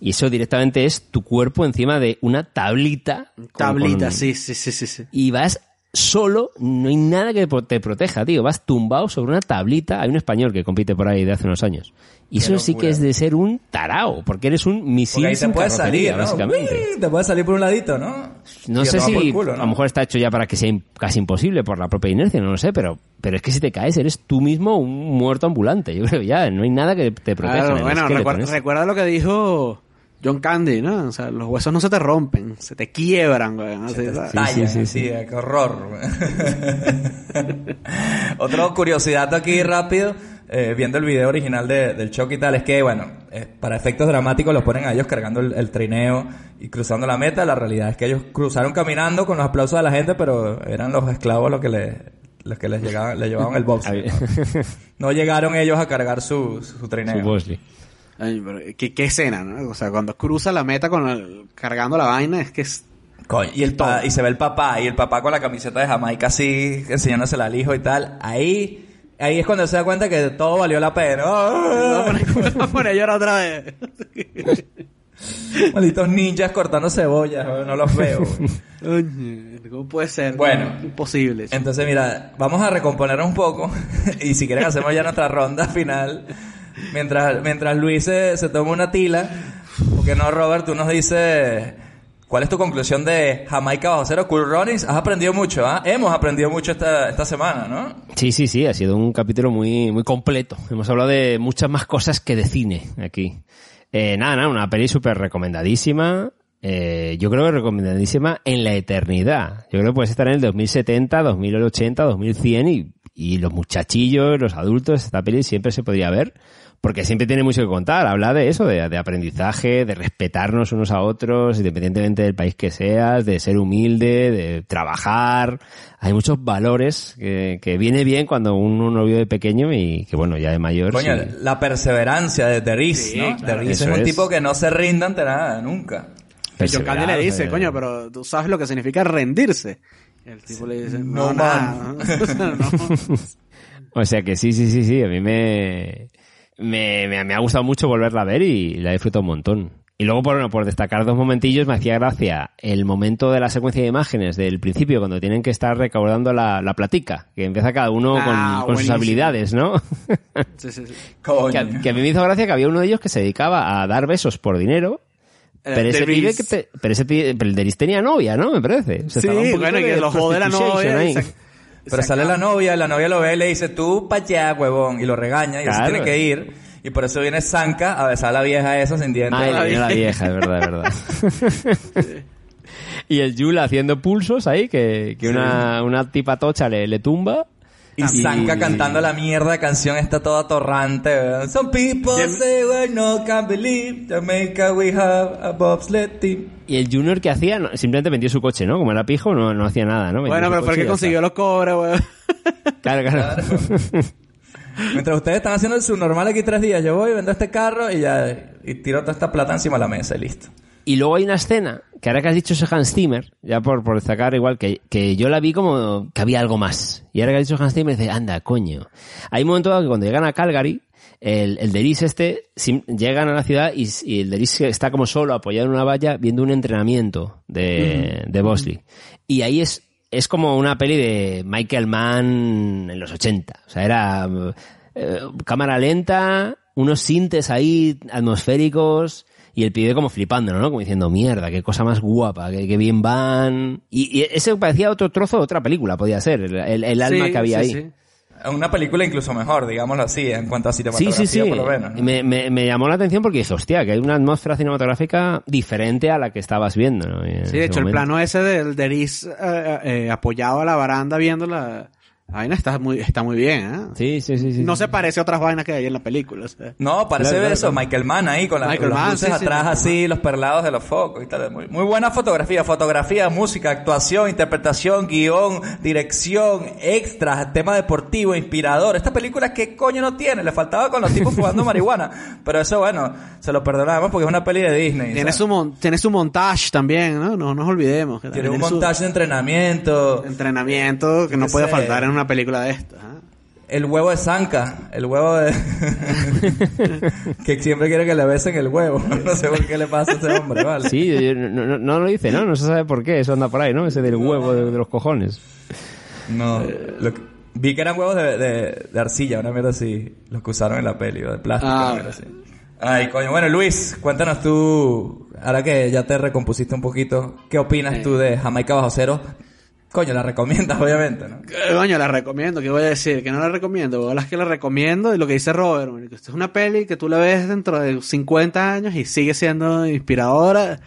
[SPEAKER 5] Y eso directamente es tu cuerpo encima de una tablita.
[SPEAKER 6] Tablita,
[SPEAKER 5] con-
[SPEAKER 6] sí, sí, sí, sí, sí.
[SPEAKER 5] Y vas solo, no hay nada que te proteja, tío. Vas tumbado sobre una tablita. Hay un español que compite por ahí de hace unos años. Y
[SPEAKER 4] Qué
[SPEAKER 5] eso sí que es de ser un tarao, porque eres un
[SPEAKER 4] Porque
[SPEAKER 5] misil
[SPEAKER 4] ahí te
[SPEAKER 5] sin
[SPEAKER 4] puedes salir, ¿no?
[SPEAKER 5] básicamente.
[SPEAKER 4] Uy, Te puedes salir por un ladito, ¿no?
[SPEAKER 5] No sé si
[SPEAKER 4] culo,
[SPEAKER 5] a lo mejor está hecho ya para que sea casi imposible por la propia inercia, no lo sé, pero, pero es que si te caes eres tú mismo un muerto ambulante. Yo creo ya, no hay nada que te proteja.
[SPEAKER 6] Claro, bueno, recuerda lo que dijo John Candy, ¿no? O sea, los huesos no se te rompen, se te quiebran, güey. ¿no? Así, ¿sabes?
[SPEAKER 4] Talla, sí, qué horror. Otra curiosidad aquí rápido, eh, viendo el video original de- del choque y tal, es que, bueno, eh, para efectos dramáticos los ponen a ellos cargando el, el trineo y cruzando la meta. La realidad es que ellos cruzaron caminando con los aplausos de la gente, pero eran los esclavos los que le, los que les llegaban, le llevaban el box. No llegaron ellos a cargar su, su trineo.
[SPEAKER 5] Su
[SPEAKER 6] ¿qué, qué escena, ¿no? O sea, cuando cruza la meta con el- cargando la vaina, es que es...
[SPEAKER 4] Coño, y, el pa- y se ve el papá, y el papá con la camiseta de Jamaica así, enseñándosela al hijo y tal. Ahí Ahí es cuando se da cuenta que todo valió la pena.
[SPEAKER 6] Voy a poner a llorar otra vez.
[SPEAKER 4] Malditos ninjas cortando cebollas, no los veo.
[SPEAKER 6] ¿Cómo puede ser?
[SPEAKER 4] Bueno.
[SPEAKER 6] Imposible.
[SPEAKER 4] Entonces, mira, vamos a recomponer un poco. y si quieren, hacemos ya nuestra ronda final. Mientras, mientras Luis se, se toma una tila. Porque no, Robert, tú nos dices. ¿Cuál es tu conclusión de Jamaica bajo cero? Cool Runnings, has aprendido mucho, ¿ah? Hemos aprendido mucho esta, esta semana, ¿no?
[SPEAKER 5] Sí, sí, sí, ha sido un capítulo muy, muy completo. Hemos hablado de muchas más cosas que de cine aquí. Eh, nada, nada, una peli súper recomendadísima. Eh, yo creo que recomendadísima en la eternidad. Yo creo que puedes estar en el 2070, 2080, 2100 y, y los muchachillos, los adultos, esta peli siempre se podría ver. Porque siempre tiene mucho que contar. Habla de eso, de, de aprendizaje, de respetarnos unos a otros, independientemente del país que seas, de ser humilde, de trabajar. Hay muchos valores que, que viene bien cuando uno lo vio de pequeño y que bueno, ya de mayor.
[SPEAKER 4] Coño,
[SPEAKER 5] sí.
[SPEAKER 4] la perseverancia de Terris, ¿no? Terris es un
[SPEAKER 5] es.
[SPEAKER 4] tipo que no se rinde ante nada, nunca.
[SPEAKER 6] John Candy le dice,
[SPEAKER 5] Perseverar,
[SPEAKER 6] coño, pero tú sabes lo que significa rendirse. El tipo le dice, no,
[SPEAKER 4] No,
[SPEAKER 6] nada. No.
[SPEAKER 5] O sea que sí, sí, sí, sí, a mí me, me, me, me ha gustado mucho volverla a ver y la he disfrutado un montón. Y luego, por, bueno, por destacar dos momentillos, me hacía gracia el momento de la secuencia de imágenes del principio, cuando tienen que estar recaudando la, la platica, que empieza cada uno
[SPEAKER 6] Ah,
[SPEAKER 5] con, con sus habilidades, ¿no?
[SPEAKER 6] Sí, sí, sí.
[SPEAKER 4] Coño.
[SPEAKER 5] que, a, que a mí me hizo gracia que había uno de ellos que se dedicaba a dar besos por dinero,
[SPEAKER 6] Eh,
[SPEAKER 5] pero ese, pibe que te- pero ese pibe- pero el Deris tenía novia, ¿no? Me parece. O sea,
[SPEAKER 6] Sí,
[SPEAKER 5] un
[SPEAKER 6] bueno, que lo la novia.
[SPEAKER 4] Pero sale la novia, la novia lo ve y le dice, tú pa' allá, huevón, y lo regaña, y él se
[SPEAKER 5] Claro.
[SPEAKER 4] tiene que ir. Y por eso viene Zanka a besar a la vieja esa sin dientes.
[SPEAKER 5] Ah, el- la vieja, es verdad, es verdad. y el Yula haciendo pulsos ahí, que, que una, una tipa tocha le, le tumba.
[SPEAKER 4] Y Zanka cantando la mierda de canción está toda torrante. weón. Some people say we no can't believe Jamaica we have a bobsled team.
[SPEAKER 5] Y el Junior que hacía, no, simplemente vendió su coche, ¿no? Como era pijo, no, no hacía nada, ¿no? Vendió
[SPEAKER 6] Bueno,
[SPEAKER 5] su
[SPEAKER 6] pero fue el
[SPEAKER 5] coche y
[SPEAKER 6] que
[SPEAKER 5] ya
[SPEAKER 6] consiguió los cobres, weón.
[SPEAKER 5] está. Claro, claro.
[SPEAKER 4] Mientras ustedes están haciendo el subnormal aquí tres días, yo voy, vendo este carro y ya y tiro toda esta plata encima de la mesa y listo.
[SPEAKER 5] Y luego hay una escena, que ahora que has dicho ese Hans Zimmer, ya por, por destacar igual, que, que yo la vi como que había algo más. Y ahora que has dicho Hans Zimmer, dice, anda, coño. Hay un momento dado que cuando llegan a Calgary, el, el Deris este, llegan a la ciudad y, y el Deris está como solo apoyado en una valla viendo un entrenamiento de, de Bosley. Y ahí es, es como una peli de Michael Mann en los 80. O sea, era eh, cámara lenta, unos sintes ahí atmosféricos y el pibe como flipando, ¿no? Como diciendo, mierda, qué cosa más guapa, qué, qué bien van. Y, y ese parecía otro trozo de otra película, podía ser, el, el- el alma
[SPEAKER 6] Sí,
[SPEAKER 5] que había
[SPEAKER 6] sí,
[SPEAKER 5] ahí.
[SPEAKER 6] sí.
[SPEAKER 4] Una película incluso mejor, digámoslo así, en cuanto a
[SPEAKER 5] Sí,
[SPEAKER 4] cinematografía
[SPEAKER 5] sí, sí.
[SPEAKER 4] por lo menos. ¿no?
[SPEAKER 5] Me, me, me llamó la atención porque dije, hostia, que hay una atmósfera cinematográfica diferente a la que estabas viendo. ¿no?
[SPEAKER 6] Sí, de hecho, el
[SPEAKER 5] momento.
[SPEAKER 6] plano ese del Deris eh, eh, apoyado a la baranda viendo la, la vaina está muy, está muy bien, ¿eh?
[SPEAKER 5] Sí, sí, sí. sí.
[SPEAKER 6] No se parece a otras vainas que hay en la película. o sea.
[SPEAKER 4] No, parece
[SPEAKER 5] Claro,
[SPEAKER 4] eso,
[SPEAKER 5] claro.
[SPEAKER 4] Michael Mann ahí con, las-
[SPEAKER 6] Michael
[SPEAKER 4] con las
[SPEAKER 6] Mann,
[SPEAKER 4] luces
[SPEAKER 6] sí,
[SPEAKER 4] atrás así, los perlados de los focos y tal. Muy, muy buena fotografía, fotografía, música, actuación, interpretación, guion, dirección, extras, tema deportivo, inspirador. Esta película qué coño no tiene, le faltaba con los tipos fumando marihuana. Pero eso bueno, se lo perdonamos porque es una peli de Disney.
[SPEAKER 6] Tiene
[SPEAKER 4] ¿sabes?
[SPEAKER 6] su, mon- tiene su montaje también, ¿no? No nos olvidemos. que
[SPEAKER 4] Tiene un
[SPEAKER 6] su
[SPEAKER 4] montaje de entrenamiento,
[SPEAKER 6] entrenamiento que no puede
[SPEAKER 4] sé.
[SPEAKER 6] faltar en una película de estas. ¿eh?
[SPEAKER 4] el huevo de Zanka, el huevo de... que siempre quiere que le besen el huevo. No sé por qué le pasa a ese hombre, ¿vale?
[SPEAKER 5] Sí, yo- no, no, no lo dice, ¿no? No se sabe por qué, eso anda por ahí, ¿no? Ese del huevo de, de los cojones.
[SPEAKER 4] No, lo que- vi que eran huevos de, de, de arcilla, una mierda así, los que usaron en la peli, o de plástico,
[SPEAKER 6] Ah.
[SPEAKER 4] una mierda así. Ay, coño, bueno, Luis, cuéntanos tú, ahora que ya te recompusiste un poquito, ¿qué opinas tú de Jamaica Bajo Cero? Coño, la recomiendas, obviamente, ¿no?
[SPEAKER 6] Eh, Coño, la recomiendo. ¿Qué voy a decir? Que no la recomiendo. Bolas que la recomiendo. Y lo que dice Robert, marico, Esta es una peli que tú la ves dentro de 50 años y sigue siendo inspiradora.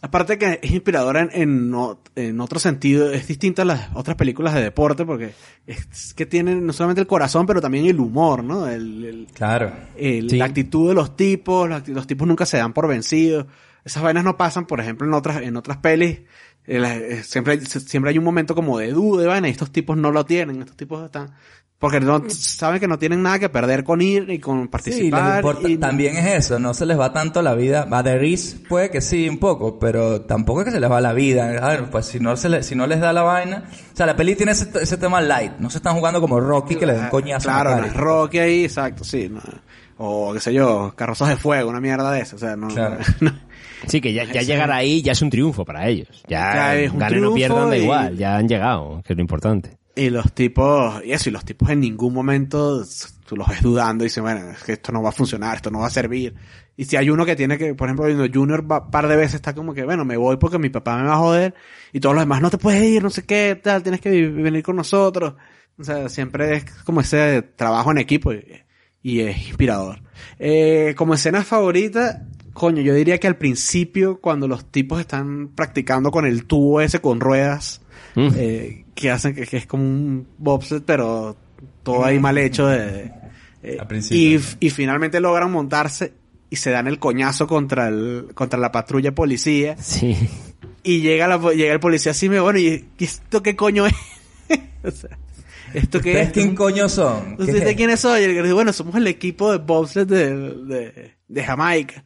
[SPEAKER 6] Aparte que es inspiradora en, en, otro sentido. Es distinta a las otras películas de deporte porque es que tienen no solamente el corazón, pero también el humor, ¿no? El, el-
[SPEAKER 4] Claro.
[SPEAKER 6] el-
[SPEAKER 5] Sí.
[SPEAKER 6] La actitud de los tipos, acti- los tipos nunca se dan por vencidos. Esas vainas no pasan, por ejemplo, en otras, en otras pelis el- eh, siempre, hay- siempre hay un momento como de duda, y vaina, y estos tipos no lo tienen, estos tipos están, porque no, saben que no tienen nada que perder con ir y con
[SPEAKER 4] Sí, les
[SPEAKER 6] participar.
[SPEAKER 4] importa-
[SPEAKER 6] y-
[SPEAKER 4] también es eso, no se les va tanto la vida. A The Riz puede que sí, un poco, pero tampoco es que se les va la vida. A ver, pues si no, se le- si no les da la vaina. O sea, la peli tiene ese, ese tema light. No se están jugando como Rocky que le den coñazo. en la
[SPEAKER 6] Claro, no es Rocky ahí, exacto, sí. no. O qué sé yo, carrozas de fuego, una mierda de eso. O sea, no.
[SPEAKER 4] Claro.
[SPEAKER 5] Sí, que ya, ya llegar ahí ya es un triunfo para ellos. Ya,
[SPEAKER 6] Ya es un
[SPEAKER 5] ganen o pierdan da igual, ya han llegado, que es lo importante.
[SPEAKER 6] Y los tipos, y eso, y los tipos en ningún momento tú los ves dudando y dicen, bueno, es que esto no va a funcionar, esto no va a servir. Y si hay uno que tiene que, por ejemplo, Junior va par de veces está como que, bueno, me voy porque mi papá me va a joder, y todos los demás, no te puedes ir, no sé qué, tal, tienes que venir con nosotros. O sea, siempre es como ese trabajo en equipo y, y es inspirador. Eh, como escena favorita, coño, yo diría que al principio, cuando los tipos están practicando con el tubo ese con ruedas,
[SPEAKER 5] Mm.
[SPEAKER 6] eh, que hacen que, que es como un bobsled, pero todo ahí mal hecho de... eh,
[SPEAKER 4] Al principio.
[SPEAKER 6] y, y finalmente logran montarse y se dan el coñazo contra el contra la patrulla policía
[SPEAKER 5] Sí.
[SPEAKER 6] y llega la llega el policía así me bueno y, ¿y esto qué coño es O sea, esto qué
[SPEAKER 4] ¿Ustedes
[SPEAKER 6] es
[SPEAKER 4] quién coño son? ¿Qué
[SPEAKER 6] ¿Ustedes
[SPEAKER 4] es?
[SPEAKER 6] quiénes son? Y el que dice, bueno, somos el equipo de bobsled de, de, de Jamaica.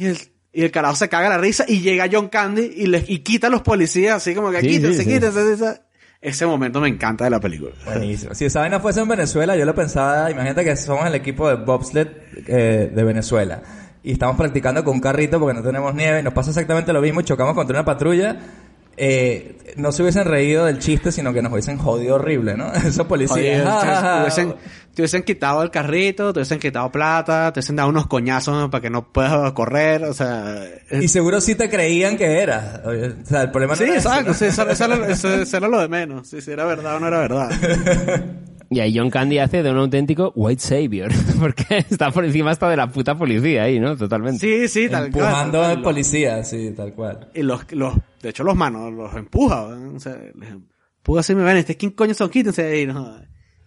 [SPEAKER 6] Y el, y el carajo se caga la risa y llega John Candy y, le, y quita a los policías así como que
[SPEAKER 5] Sí,
[SPEAKER 6] quítense,
[SPEAKER 5] sí,
[SPEAKER 6] quítense, Ese momento me encanta de la película.
[SPEAKER 4] Buenísimo. Si esa vaina fuese en Venezuela, yo lo pensaba, imagínate que somos el equipo de bobsled eh, de Venezuela. Y estamos practicando con un carrito porque no tenemos nieve. y Nos pasa exactamente lo mismo. y Chocamos contra una patrulla. Eh, no se hubiesen reído del chiste, sino que nos hubiesen jodido horrible, ¿no? Esos policías.
[SPEAKER 6] Te, hubiesen, te hubiesen quitado el carrito, te hubiesen quitado plata, te hubiesen dado unos coñazos para que no puedas correr, o sea...
[SPEAKER 4] Y seguro sí te creían que era. O sea, el problema no
[SPEAKER 6] sí,
[SPEAKER 4] era eso,
[SPEAKER 6] exacto,
[SPEAKER 4] ¿no?
[SPEAKER 6] sí, eso, eso era, eso- eso era lo de menos. Si, si era verdad o no era verdad.
[SPEAKER 5] Y ahí John Candy hace de un auténtico white savior, porque está por encima hasta de la puta policía ahí, ¿no? Totalmente.
[SPEAKER 6] Sí, sí, tal
[SPEAKER 4] Empujando
[SPEAKER 6] cual.
[SPEAKER 4] al policía, sí, tal cual.
[SPEAKER 6] Y los, los, de hecho los manos, los empuja, ¿no? o sea, les empuja así, me ven, este, ¿quién coño son? Quítense de ahí, no.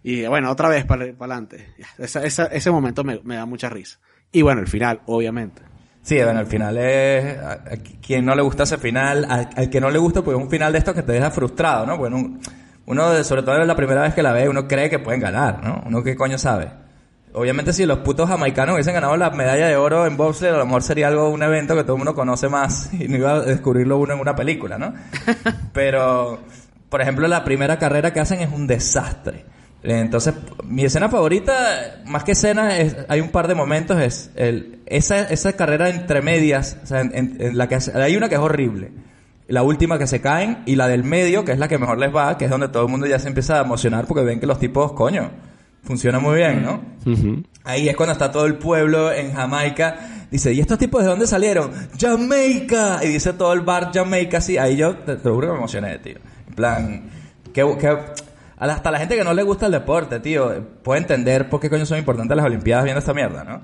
[SPEAKER 6] Y bueno, otra vez para adelante. Esa, esa, ese momento me, me da mucha risa. Y bueno, el final, obviamente.
[SPEAKER 4] Sí, bueno, al final es... A, a quien no le gusta ese final, al, al que no le gusta, pues es un final de estos que te deja frustrado, ¿no? Bueno, un- uno, de- sobre todo la primera vez que la ve, uno cree que pueden ganar, ¿no? Uno qué coño sabe. Obviamente si los putos jamaicanos hubiesen ganado la medalla de oro en bobsled, a lo mejor sería algo, un evento que todo el mundo conoce más y no iba a descubrirlo uno en una película, ¿no? Pero, por ejemplo, la primera carrera que hacen es un desastre. Entonces, mi escena favorita, más que escena, es, hay un par de momentos, es el, esa, esa carrera entre medias, o sea, en, la que hay una que es horrible, la última que se caen, y la del medio, que es la que mejor les va, que es donde todo el mundo ya se empieza a emocionar porque ven que los tipos, coño, funciona muy bien, ¿no? Ahí es cuando está todo el pueblo en Jamaica. Dice, ¿y estos tipos de dónde salieron? ¡Jamaica! Y dice todo el bar Jamaica así. Ahí yo te, te lo juro que me emocioné, tío. En plan, que, que hasta la gente que no le gusta el deporte, tío, puede entender por qué coño son importantes las Olimpiadas viendo esta mierda, ¿no?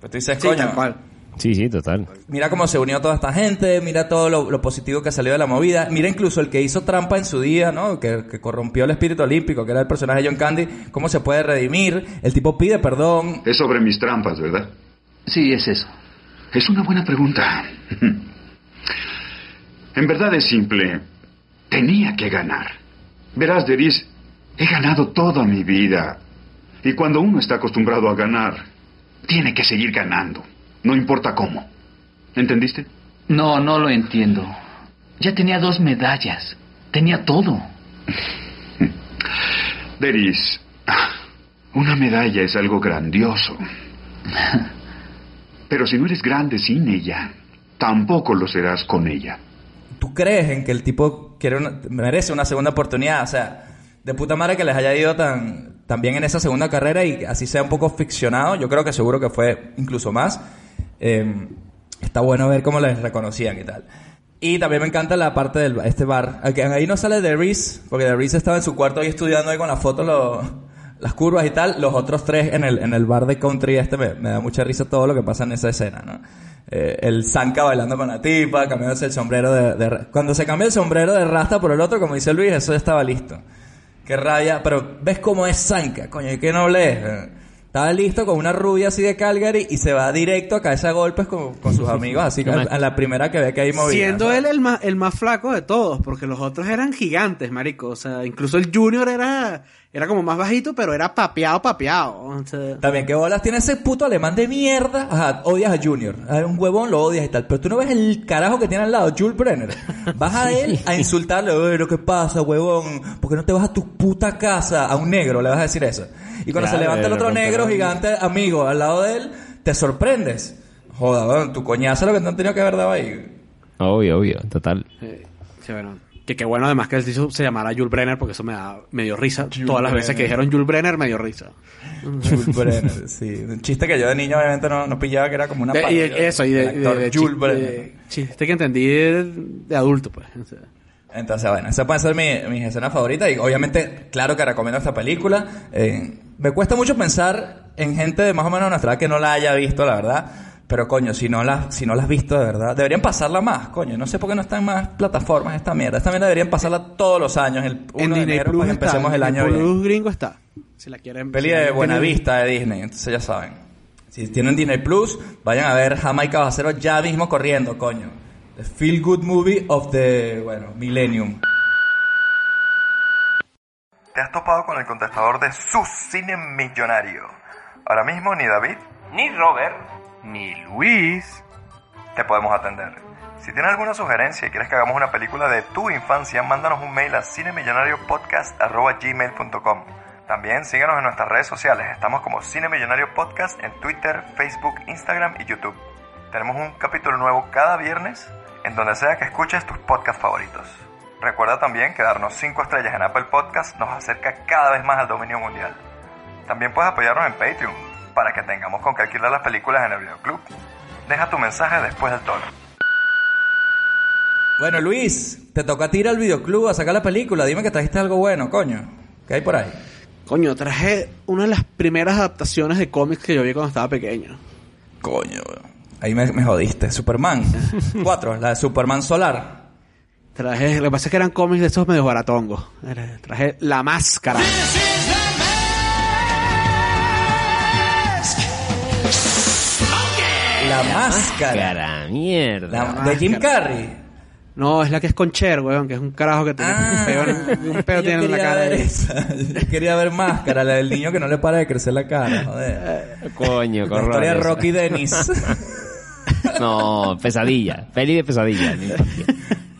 [SPEAKER 4] Pues tú dices,
[SPEAKER 6] Sí,
[SPEAKER 4] coño,
[SPEAKER 6] tal cual.
[SPEAKER 5] Sí, sí, total.
[SPEAKER 4] mira cómo se unió toda esta gente, mira todo lo, lo positivo que salió de la movida, mira incluso el que hizo trampa en su día, ¿no? Que, que corrompió el espíritu olímpico, que era el personaje de John Candy, cómo se puede redimir, el tipo pide perdón,
[SPEAKER 9] Es sobre mis trampas, ¿verdad?
[SPEAKER 10] Sí, es eso.
[SPEAKER 9] Es una buena pregunta. En verdad es simple. Tenía que ganar. Verás, Deris, he ganado toda mi vida. Y cuando uno está acostumbrado a ganar, tiene que seguir ganando. No importa cómo. ¿Entendiste?
[SPEAKER 10] No, no lo entiendo. Ya tenía dos medallas. Tenía todo.
[SPEAKER 9] Deris, una medalla es algo grandioso. Pero si no eres grande sin ella, tampoco lo serás con ella.
[SPEAKER 4] ¿Tú crees en que el tipo quiere una- merece una segunda oportunidad? O sea, de puta madre que les haya ido tan, tan bien en esa segunda carrera y así sea un poco ficcionado. Yo creo que seguro que fue incluso más. Eh, está bueno ver cómo les reconocían y tal. Y también me encanta la parte del este bar. Aquí- Ahí no sale de Reese, porque de Reese estaba en su cuarto ahí estudiando ahí con la foto las curvas y tal. Los otros tres en el, en el bar de country este me, da mucha risa todo lo que pasa en esa escena. Eh, el Zanka bailando con la tipa, cambiándose el sombrero de, de Cuando se cambia el sombrero de rasta por el otro, como dice Luis, eso ya estaba listo. Qué raya, pero ves cómo es Zanka, coño, y qué noble es. Estaba listo con una rubia así de Calgary y se va directo a caerse a golpes con, con sus amigos, así que a, a la primera que ve que hay movida.
[SPEAKER 6] Siendo él el más, el más flaco de todos, porque los otros eran gigantes, marico. O sea, incluso el Junior era, era como más bajito, pero era papeado, papeado. O sea,
[SPEAKER 4] También, ¿qué bolas tiene ese puto alemán de mierda? Ajá, odias a Junior. A un huevón lo odias y tal. Pero tú no ves el carajo que tiene al lado, Jules Brenner. Vas a él a insultarle, oye, ¿qué pasa, huevón? ¿Por qué no te vas a tu puta casa? A un negro le vas a decir eso. Y cuando
[SPEAKER 5] Claro,
[SPEAKER 4] se levanta el
[SPEAKER 5] lo
[SPEAKER 4] otro negro gigante amigo al lado de él, te sorprendes. Joda, tu coñazo lo que te han tenido que haber dado ahí.
[SPEAKER 5] Obvio, obvio, total.
[SPEAKER 6] eh, sí, bueno. Que qué bueno además que el tío se llamara Jules Brenner, porque eso me da, me dio risa. Todas las veces que dijeron Jules Brenner me dio risa.
[SPEAKER 4] Jules Brenner, sí. Un chiste que yo de niño obviamente no, no pillaba que era como una
[SPEAKER 6] De- y de- eso, y de,
[SPEAKER 4] actor
[SPEAKER 6] de- de-
[SPEAKER 4] Jules
[SPEAKER 6] chi-
[SPEAKER 4] Brenner.
[SPEAKER 6] de- chiste que entendí de, de adulto, pues. O sea,
[SPEAKER 4] Entonces, bueno, esa puede ser mi, mis escenas favoritas y obviamente, claro que recomiendo esta película. Eh, me cuesta mucho pensar en gente de más o menos nuestra edad que no la haya visto, la verdad. Pero coño, si no la, si no la has visto de verdad, deberían pasarla más, coño. No sé por qué no está en más plataformas esta mierda. Esta mierda deberían pasarla todos los años, el 1
[SPEAKER 6] en
[SPEAKER 4] de
[SPEAKER 6] Disney
[SPEAKER 4] enero,
[SPEAKER 6] Plus
[SPEAKER 4] para que
[SPEAKER 6] está.
[SPEAKER 4] empecemos el año
[SPEAKER 6] Disney
[SPEAKER 4] bien.
[SPEAKER 6] Plus gringo está. Si la quieren.
[SPEAKER 4] Peli
[SPEAKER 6] si
[SPEAKER 4] de
[SPEAKER 6] la
[SPEAKER 4] Buena
[SPEAKER 6] quieren-
[SPEAKER 4] Vista de Disney, entonces ya saben. Si tienen Disney Plus, vayan a ver Jamaica Bacero ya mismo corriendo, coño. The Feel Good Movie of the, bueno, Millennium.
[SPEAKER 11] Te has topado con el contestador de su cine millonario. Ahora mismo ni David, ni Robert, ni Luis te podemos atender. Si tienes alguna sugerencia y quieres que hagamos una película de tu infancia, mándanos un mail a cinemillonariopodcast.gmail.com También síguenos en nuestras redes sociales. Estamos como Cine Millonario Podcast en Twitter, Facebook, Instagram y YouTube. Tenemos un capítulo nuevo cada viernes en donde sea que escuches tus podcasts favoritos. Recuerda también que darnos 5 estrellas en Apple Podcast nos acerca cada vez más al dominio mundial. También puedes apoyarnos en Patreon para que tengamos con qué alquilar las películas en el videoclub. Deja tu mensaje después del tono.
[SPEAKER 4] Bueno, Luis, te toca a ti ir al videoclub a sacar la película. Dime que trajiste algo bueno, coño. ¿Qué hay por ahí?
[SPEAKER 6] Coño, traje una de las primeras adaptaciones de cómics que yo vi cuando estaba pequeño.
[SPEAKER 4] Coño. Ahí me, me jodiste. Superman. Cuatro, la de Superman Solar.
[SPEAKER 6] Traje, lo que pasa es que eran cómics de estos medio baratongos. Era- Traje La Máscara.
[SPEAKER 4] La, máscara.
[SPEAKER 5] Cara, mierda.
[SPEAKER 4] La- de Jim Carrey.
[SPEAKER 6] No, es la que es con Cher, weón, que es un carajo que tiene un peo, en- un tiene en la cara.
[SPEAKER 4] ver esa. Yo quería ver máscara, la del niño que no le para de crecer la cara. Joder.
[SPEAKER 5] Coño,
[SPEAKER 4] La historia de. Rocky Dennis.
[SPEAKER 5] No, pesadilla. Peli de pesadilla.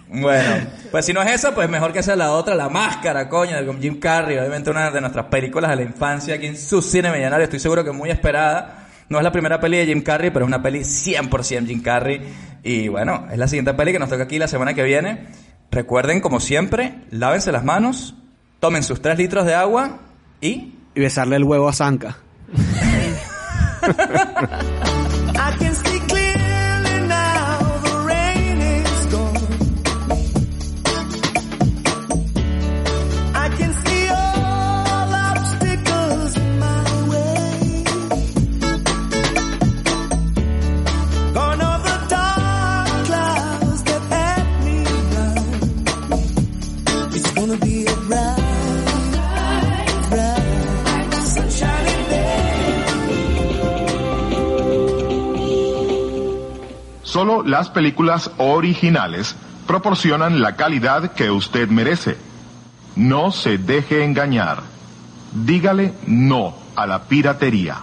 [SPEAKER 4] Bueno, pues si no es esa, pues mejor que sea la otra, La Máscara, coño, de con Jim Carrey. Obviamente una de nuestras películas de la infancia aquí en su cine millonario. Estoy seguro que muy esperada. No es la primera peli de Jim Carrey, pero es una peli 100% Jim Carrey. Y bueno, es la siguiente peli que nos toca aquí la semana que viene. Recuerden, como siempre, lávense las manos, tomen sus 3 litros de agua y...
[SPEAKER 6] Y besarle el huevo a Zanka.
[SPEAKER 12] Solo las películas originales proporcionan la calidad que usted merece. No se deje engañar. Dígale no a la piratería.